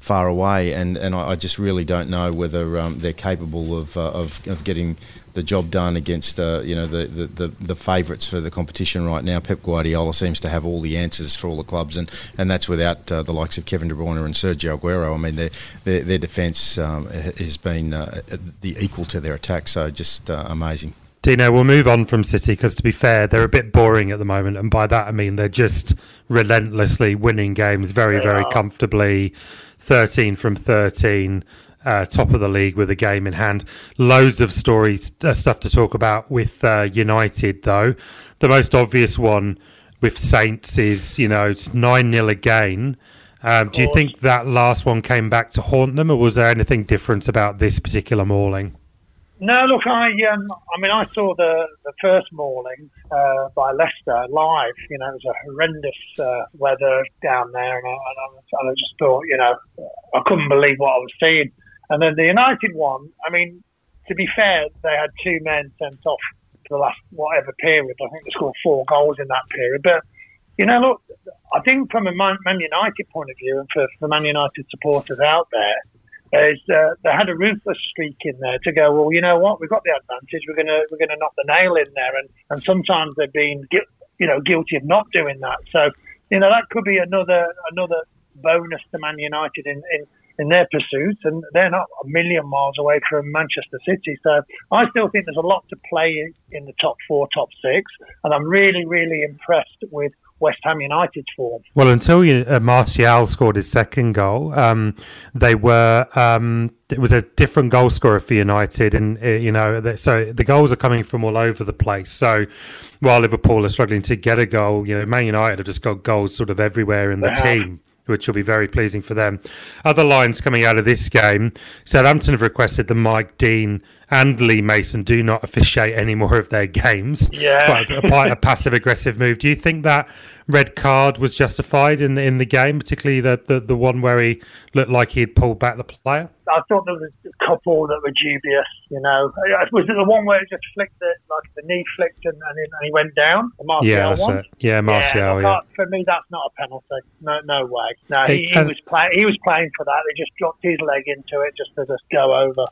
far away, and, and I, just really don't know whether um, they're capable of, uh, of of getting the job done against uh, you know the, the, the, the favourites for the competition right now. Pep Guardiola seems to have all the answers for all the clubs, and, and that's without uh, the likes of Kevin De Bruyne and Sergio Aguero. I mean, their their, their defence um, has been uh, the equal to their attack, so just amazing. Dino, we'll move on from City because, to be fair, they're a bit boring at the moment, and by that I mean they're just relentlessly winning games very, They very are. comfortably. Thirteen from thirteen, uh, top of the league with a game in hand. Loads of stories, uh, stuff to talk about with uh, United, though. The most obvious one with Saints is, you know, it's nine 0 again. Um, do you think that last one came back to haunt them, or was there anything different about this particular mauling? No, look, I um, I mean, I saw the the first mauling uh, by Leicester live. You know, it was a horrendous uh, weather down there, and I, and, I, and I just thought, you know, I couldn't believe what I was seeing. And then the United one, I mean, to be fair, they had two men sent off for the last whatever period. I think they scored four goals in that period. But you know, look, I think from a Man United point of view, and for, for Man United supporters out there, uh, they had a ruthless streak in there to go. Well, you know what? We've got the advantage. We're gonna we're gonna knock the nail in there, and and sometimes they've been you know guilty of not doing that. So you know that could be another another bonus to Man United in in in their pursuit, and they're not a million miles away from Manchester City. So I still think there's a lot to play in the top four, top six, and I'm really, really impressed with West Ham United's form. Well, until you, uh, Martial scored his second goal, um, they were um, it was a different goal scorer for United, and uh, you know, so the goals are coming from all over the place. So while Liverpool are struggling to get a goal, you know, Man United have just got goals sort of everywhere in the team which will be very pleasing for them. Other lines coming out of this game Southampton have requested the Mike Dean and Lee Mason do not officiate any more of their games. Yeah. Quite a, quite a passive aggressive move. Do you think that red card was justified in the, in the game, particularly the, the, the one where he looked like he had pulled back the player? I thought there was a couple that were dubious. You know, uh, uh, was it the one where it just flicked it, like the knee flicked and, and, he went down? The Martial yeah, that's one? It. Yeah, Martial. Yeah, yeah. For me, that's not a penalty. No, no way. No, he, he was playing. He was playing for that. They just dropped his leg into it just to just go over.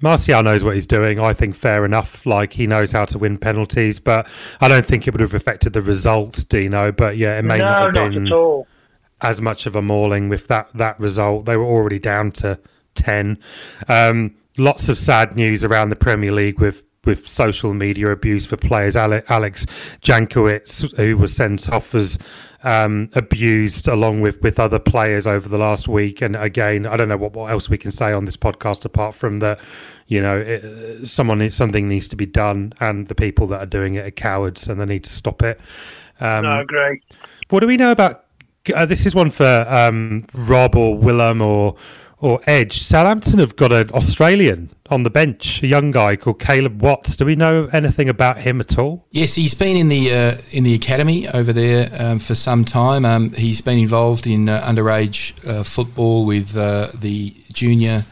Martial knows what he's doing. I think fair enough. Like he knows how to win penalties, but I don't think it would have affected the result, Dino. But yeah, it may no, not have been as much of a mauling with that that result. They were already down to ten. Um, lots of sad news around the Premier League with with social media abuse for players. Alex Jankewitz, who was sent off as um, abused along with, with other players over the last week. And again, I don't know what, what else we can say on this podcast apart from that, you know, it, someone something needs to be done, and the people that are doing it are cowards, and they need to stop it. Um, no, great. What do we know about? Uh, this is one for um, Rob or Willem or or Edge. Southampton have got an Australian on the bench, a young guy called Caleb Watts. Do we know anything about him at all? Yes, he's been in the uh, in the academy over there um, for some time. Um, he's been involved in uh, underage uh, football with uh, the junior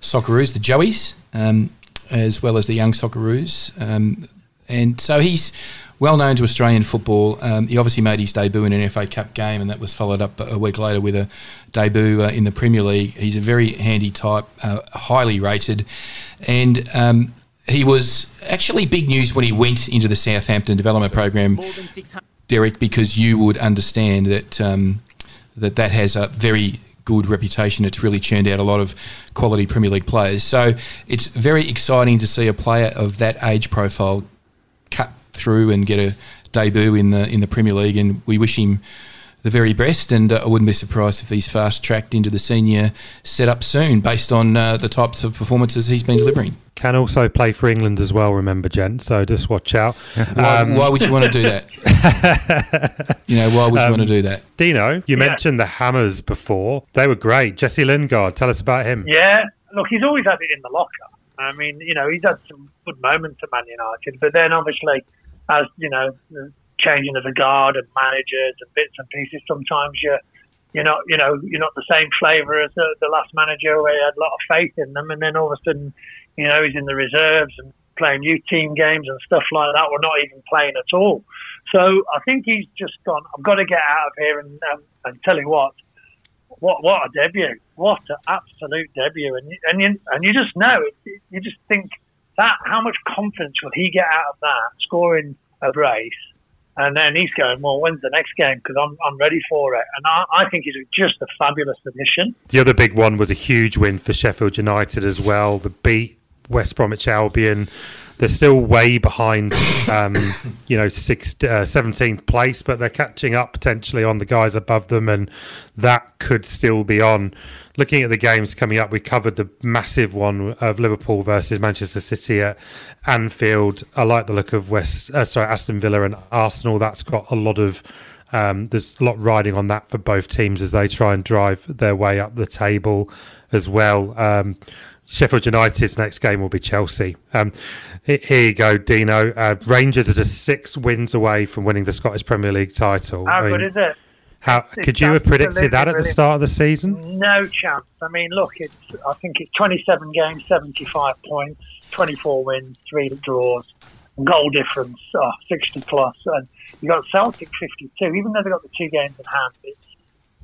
Socceroos, the Joeys, um, as well as the young Socceroos. Um, and so he's well known to Australian football. Um, he obviously made his debut in an FA Cup game, and that was followed up a week later with a debut uh, in the Premier League. He's a very handy type, uh, highly rated, and um, he was actually big news when he went into the Southampton development program, Derek, because you would understand that um, that that has a very good reputation. It's really churned out a lot of quality Premier League players. So it's very exciting to see a player of that age profile through and get a debut in the in the Premier League, and we wish him the very best. And uh, I wouldn't be surprised if he's fast tracked into the senior setup soon, based on uh, the types of performances he's been delivering. Can also play for England as well. Remember, Jen. So just watch out. why, um, why, would you want to do that? (laughs) you know, why would you um, want to do that? Dino, you yeah. mentioned the Hammers before. They were great. Jesse Lingard, tell us about him. Yeah, look, he's always had it in the locker. I mean, you know, he's had some good moments at Man United, but then obviously as you know, changing of the guard and managers and bits and pieces. Sometimes you're you're not you know you're not the same flavour as the, the last manager where he had a lot of faith in them, and then all of a sudden, you know, he's in the reserves and playing youth team games and stuff like that. We're not even playing at all. So I think he's just gone. I've got to get out of here and um, and tell you what. What what a debut! What an absolute debut! And and you and you just know it, you just think that how much confidence will he get out of that scoring a brace? And then he's going, well, when's the next game? Because I'm, I'm ready for it. And I, I think he's just a fabulous addition. The other big one was a huge win for Sheffield United as well. The beat West Bromwich Albion. They're still way behind, um, (coughs) you know, sixth, uh, 17th place, but they're catching up potentially on the guys above them, and that could still be on looking at the games coming up, we covered the massive one of Liverpool versus Manchester City at Anfield. I like the look of West, uh, sorry, Aston Villa and Arsenal. That's got a lot of um, there's a lot riding on that for both teams as they try and drive their way up the table as well. Um, Sheffield United's next game will be Chelsea. Um, here you go, Dino. Uh, Rangers are just six wins away from winning the Scottish Premier League title. How I mean, good is it? How could you have predicted that at the start of the season? No chance. I mean, look, it's I think it's 27 games, 75 points, 24 wins, three draws, goal difference oh, 60 plus, and you got Celtic 52. Even though they got the two games in hand, it's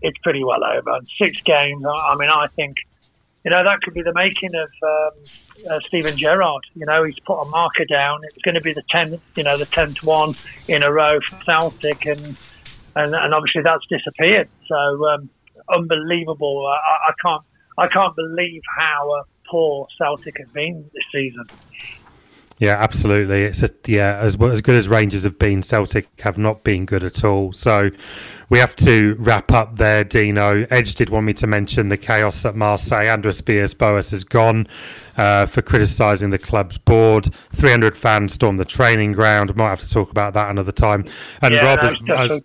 it's pretty well over. And six games. I mean, I think you know that could be the making of um, uh, Steven Gerrard. You know, he's put a marker down. It's going to be the tenth, you know, the tenth one in a row for Celtic, and and, and obviously that's disappeared. So um, unbelievable. I, I, can't I can't believe how uh, poor Celtic have been this season. Yeah, absolutely. It's a, yeah as as good as Rangers have been, Celtic have not been good at all. So we have to wrap up there, Dino. Edge did want me to mention the chaos at Marseille. Andres Villas Boas has gone uh, for criticising the club's board. 300 fans stormed the training ground. Might have to talk about that another time. And yeah, Rob, as, as,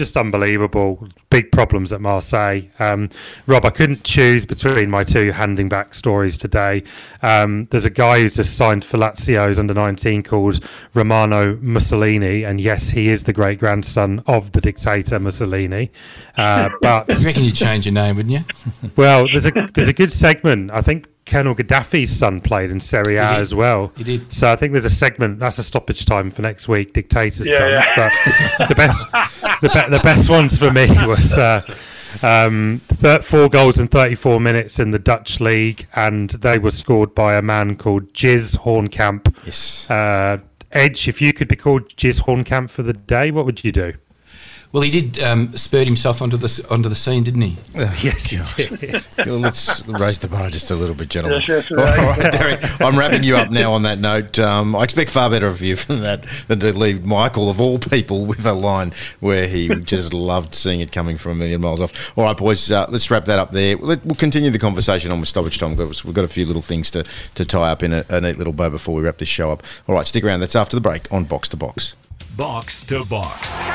just unbelievable. Big problems at Marseille. Um, Rob, I couldn't choose between my two handing back stories today. Um, there's a guy who's just signed for Lazio's under 19 called Romano Mussolini, and yes, he is the great grandson of the dictator Mussolini. Uh, (laughs) but I reckon you'd change your name, wouldn't you? well, there's a (laughs) there's a good segment. I think Colonel Gaddafi's son played in Serie A as well. He did. So I think there's a segment that's a stoppage time for next week. Dictator's yeah, sons, yeah. but the best the, be- the best ones for me (laughs) was. Uh, um, th- four goals in 34 minutes in the Dutch league, and they were scored by a man called Jizz Hornkamp. Yes. Uh, Edge, if you could be called Jizz Hornkamp for the day, what would you do? Well, he did um, spurt himself onto the onto the scene, didn't he? Uh, yes, he (laughs) did. well, let's raise the bar just a little bit, gentlemen. Yes, yes, right. All right, Derek, I'm wrapping you up now on that note. Um, I expect far better of you (laughs) from that than to leave Michael, of all people, with a line where he just loved seeing it coming from a million miles off. All right, boys, uh, let's wrap that up there. We'll, we'll continue the conversation on with stoppage time. We've got a few little things to, to tie up in a, a neat little bow before we wrap this show up. All right, stick around. That's after the break on Box to Box. Box to Box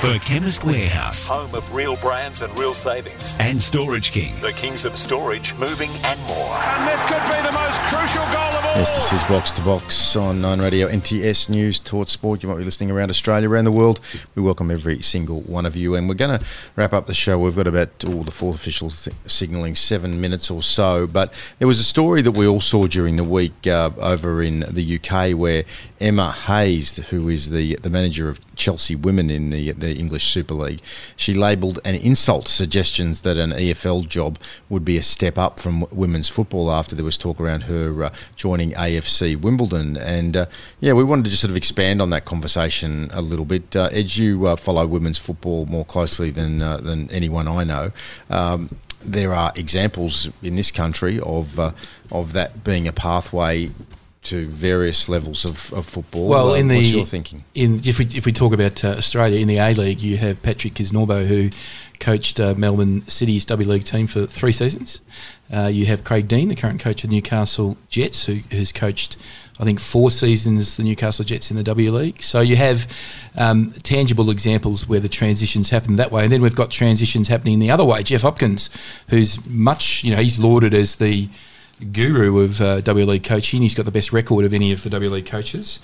for Chemist Warehouse, home of real brands and real savings, and Storage King, the kings of storage, moving, and more. And this could be the most crucial goal of all. Yes, this is Box to Box on Nine Radio, NTS News, Taught Sport. You might be listening around Australia, around the world. We welcome every single one of you, and we're going to wrap up the show. We've got about all the fourth official th- signalling seven minutes or so, but there was a story that we all saw during the week uh, over in the UK where Emma Hayes, who is the the manager of Chelsea women in the the English Super League. She labelled an insult suggestions that an EFL job would be a step up from women's football after there was talk around her uh, joining AFC Wimbledon. And uh, yeah, we wanted to just sort of expand on that conversation a little bit. Uh, Ed, you uh, follow women's football more closely than uh, than anyone I know. Um, there are examples in this country of uh, of that being a pathway to various levels of, of football. Well, in the your thinking? In if we if we talk about uh, Australia in the A League, you have Patrick Kisnorbo who coached uh, Melbourne City's W League team for three seasons. Uh, you have Craig Deans, the current coach of Newcastle Jets, who has coached. I think four seasons the Newcastle Jets in the W League. So you have um, tangible examples where the transitions happen that way, and then we've got transitions happening the other way. Jeff Hopkins, who's much, you know, he's lauded as the guru of uh, W League coaching. He's got the best record of any of the W League coaches.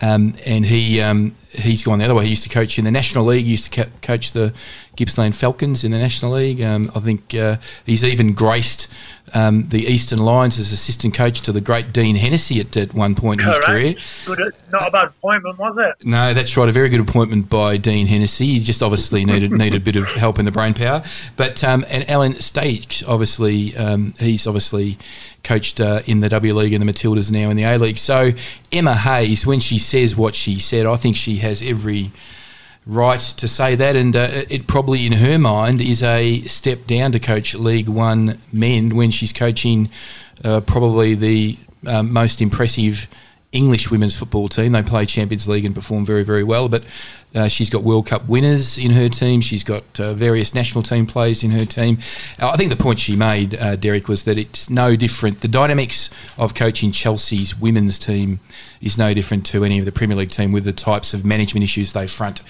Um, and he um, he's gone the other way. He used to coach in the National League. He used to co- coach the Gippsland Falcons in the National League. Um, I think uh, he's even graced um, the Eastern Lions as assistant coach to the great Dean Hennessy at, at one point Correct. in his career. Good, not a bad appointment, was it? No, that's right. A very good appointment by Dean Hennessy. He just obviously needed (laughs) needed a bit of help in the brain power. But um, and Alen Stajcic, obviously, um, he's obviously coached uh, in the W League and the Matildas now in the A League. So Emma Hayes, when she says what she said, I think she has every right to say that, and uh, it probably in her mind is a step down to coach League One men when she's coaching uh, probably the um, most impressive English women's football team. They play Champions League and perform very, very well. But uh, she's got World Cup winners in her team. She's got uh, various national team players in her team. Uh, I think the point she made, uh, Derek, was that it's no different. The dynamics of coaching Chelsea's women's team is no different to any of the Premier League team with the types of management issues they front.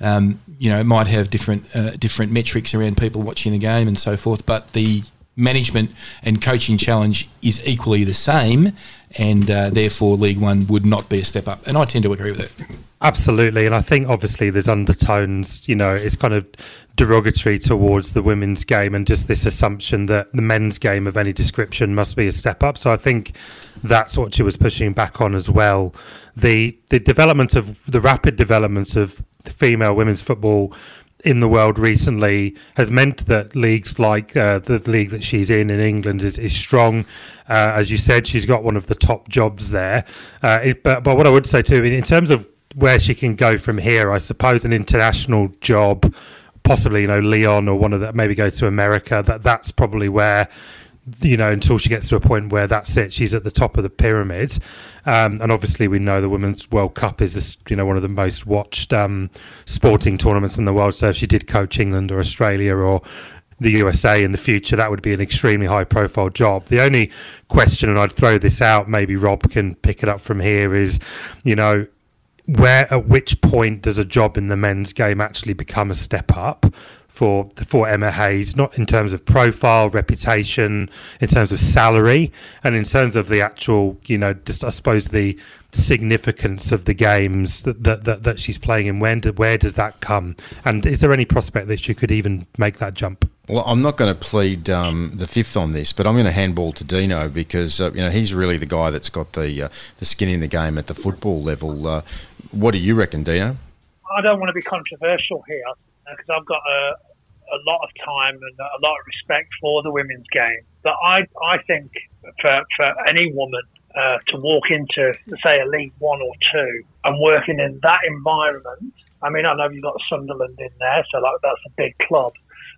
Um, you know, it might have different uh, different metrics around people watching the game and so forth, but the management and coaching challenge is equally the same, and uh, therefore League One would not be a step up. And I tend to agree with it. Absolutely, and I think obviously there's undertones. You know, it's kind of derogatory towards the women's game, and just this assumption that the men's game of any description must be a step up. So I think that's what she was pushing back on as well. The the development of the rapid development of female women's football in the world recently has meant that leagues like uh, the league that she's in in England is, is strong. Uh, as you said, she's got one of the top jobs there. Uh, it, but, but what I would say too, in terms of where she can go from here, I suppose an international job, possibly you know Lyon or one of the maybe go to America. That that's probably where you know, until she gets to a point where that's it, she's at the top of the pyramid. Um, and obviously, we know the Women's World Cup is, this, you know, one of the most watched um, sporting tournaments in the world. So if she did coach England or Australia or the USA in the future, that would be an extremely high profile job. The only question, and I'd throw this out, maybe Rob can pick it up from here, is, you know, where at which point does a job in the men's game actually become a step up? For for Emma Hayes, not in terms of profile, reputation, in terms of salary, and in terms of the actual, you know, just I suppose the significance of the games that that, that, that she's playing in. When do, where does that come? And is there any prospect that she could even make that jump? Well, I'm not going to plead um, the fifth on this, but I'm going to handball to Dino because uh, you know he's really the guy that's got the uh, the skin in the game at the football level. Uh, what do you reckon, Dino? I don't want to be controversial here because I've got a, a lot of time and a lot of respect for the women's game. But I, I think for, for any woman uh, to walk into, say, a League One or two and working in that environment, I mean, I know you've got Sunderland in there, so like that's a big club.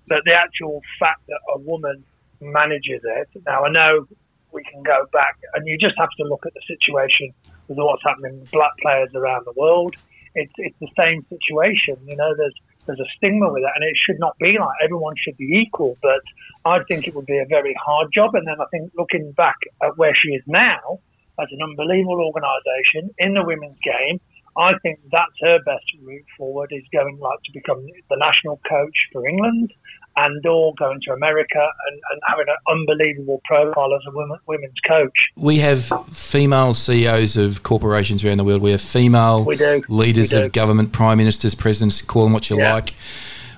But the actual fact that a woman manages it, now I know we can go back and you just have to look at the situation with what's happening with black players around the world. It's, it's the same situation. You know, there's there's a stigma with it, and it should not be like everyone should be equal. But I think it would be a very hard job. And then I think looking back at where she is now, as an unbelievable organisation in the women's game, I think that's her best route forward is going like to become the national coach for England and or going to America and, and having an unbelievable profile as a women, women's coach. We have female CEOs of corporations around the world. We have female we leaders of government, prime ministers, presidents, call them what you Yeah. like.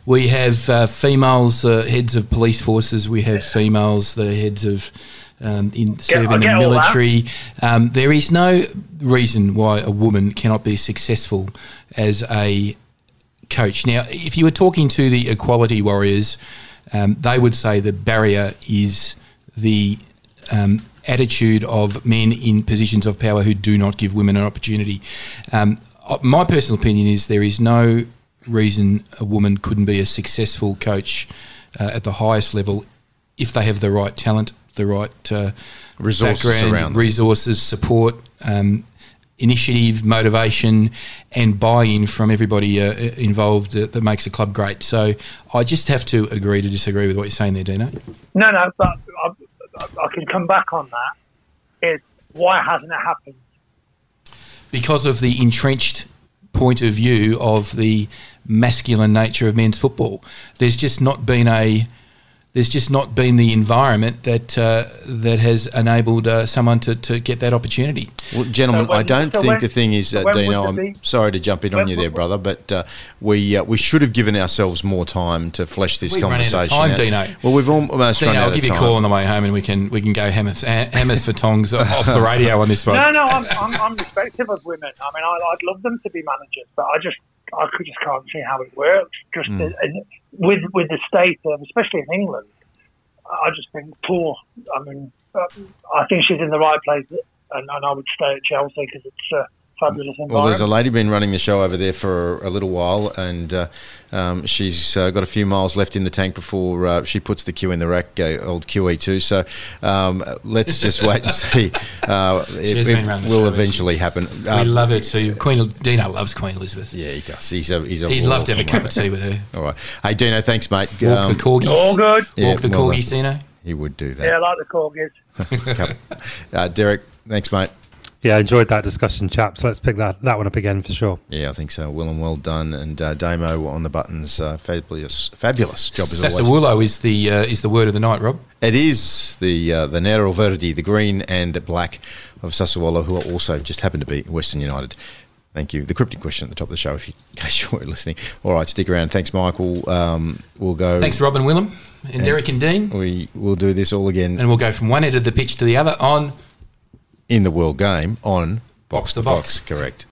We have uh, females, uh, heads of police forces. We have females, the heads of um, in serving the get all that. military. Um, there is no reason why a woman cannot be successful as a coach. Now, if you were talking to the equality warriors, um, they would say the barrier is the um, attitude of men in positions of power who do not give women an opportunity. Um, uh, my personal opinion is there is no reason a woman couldn't be a successful coach uh, at the highest level if they have the right talent, the right uh, Resources resources, support, um, initiative, motivation, and buy-in from everybody uh, involved uh, that makes a club great. So I just have to agree to disagree with what you're saying there, Dino. No, no, but I, I can come back on that. Is why hasn't it happened? because of the entrenched point of view of the masculine nature of men's football. There's just not been a there's just not been the environment that uh, that has enabled uh, someone to, to get that opportunity. Well, gentlemen, So when- I don't so think when- the thing is, so uh, when Dino. I'm sorry to jump in on you there, brother, but uh, we uh, we should have given ourselves more time to flesh this We've run out of conversation. time, out. Dino. Well, we've almost Dino, run out I'll give you a call on the way home, and we can we can go hammers, hammers for tongs off the radio on this one. No, no, I'm, I'm, I'm respectful of women. I mean, I, I'd love them to be managers, but I just, I could just can't see how it works. Just and with with the state of, especially in England, I just think poor. I mean, uh, I think she's in the right place, and, and I would stay at Chelsea because it's a fabulous environment. Well, there's a lady been running the show over there for a little while, and uh, um, she's uh, got a few miles left in the tank before uh, she puts the Q in the rack, uh, old QE2. So um, let's just wait and see. (laughs) Uh, it it been running the will show, eventually happen. we Um, love her too. Queen Dino loves Queen Elizabeth. Yeah, he does. He's a he's a. He'd love to have a cup of tea with her. All right. Hey, Dino, thanks, mate. Walk Um, the corgis. All good. yeah, Walk the well corgis, Dino. He would do that. Yeah, I like the corgis. (laughs) uh, Derek, thanks, mate. Yeah, I enjoyed that discussion, chaps. Let's pick that, that one up again for sure. Yeah, I think so. Will and well done, and uh, Damo on the buttons. Uh, fabulous, fabulous job as always. Sassuolo is the uh, is the word of the night, Rob. It is the uh, the Nero Verdi, the green and black of Sassuolo, who are also just happen to be Western United. Thank you. The cryptic question at the top of the show, if you, in case you weren't listening. All right, stick around. Thanks, Michael. Um, we'll go. Thanks, Robin Willem and, Derek and Dean. We will do this all again, and we'll go from one end of the pitch to the other on in the World Game on Box to box. Correct.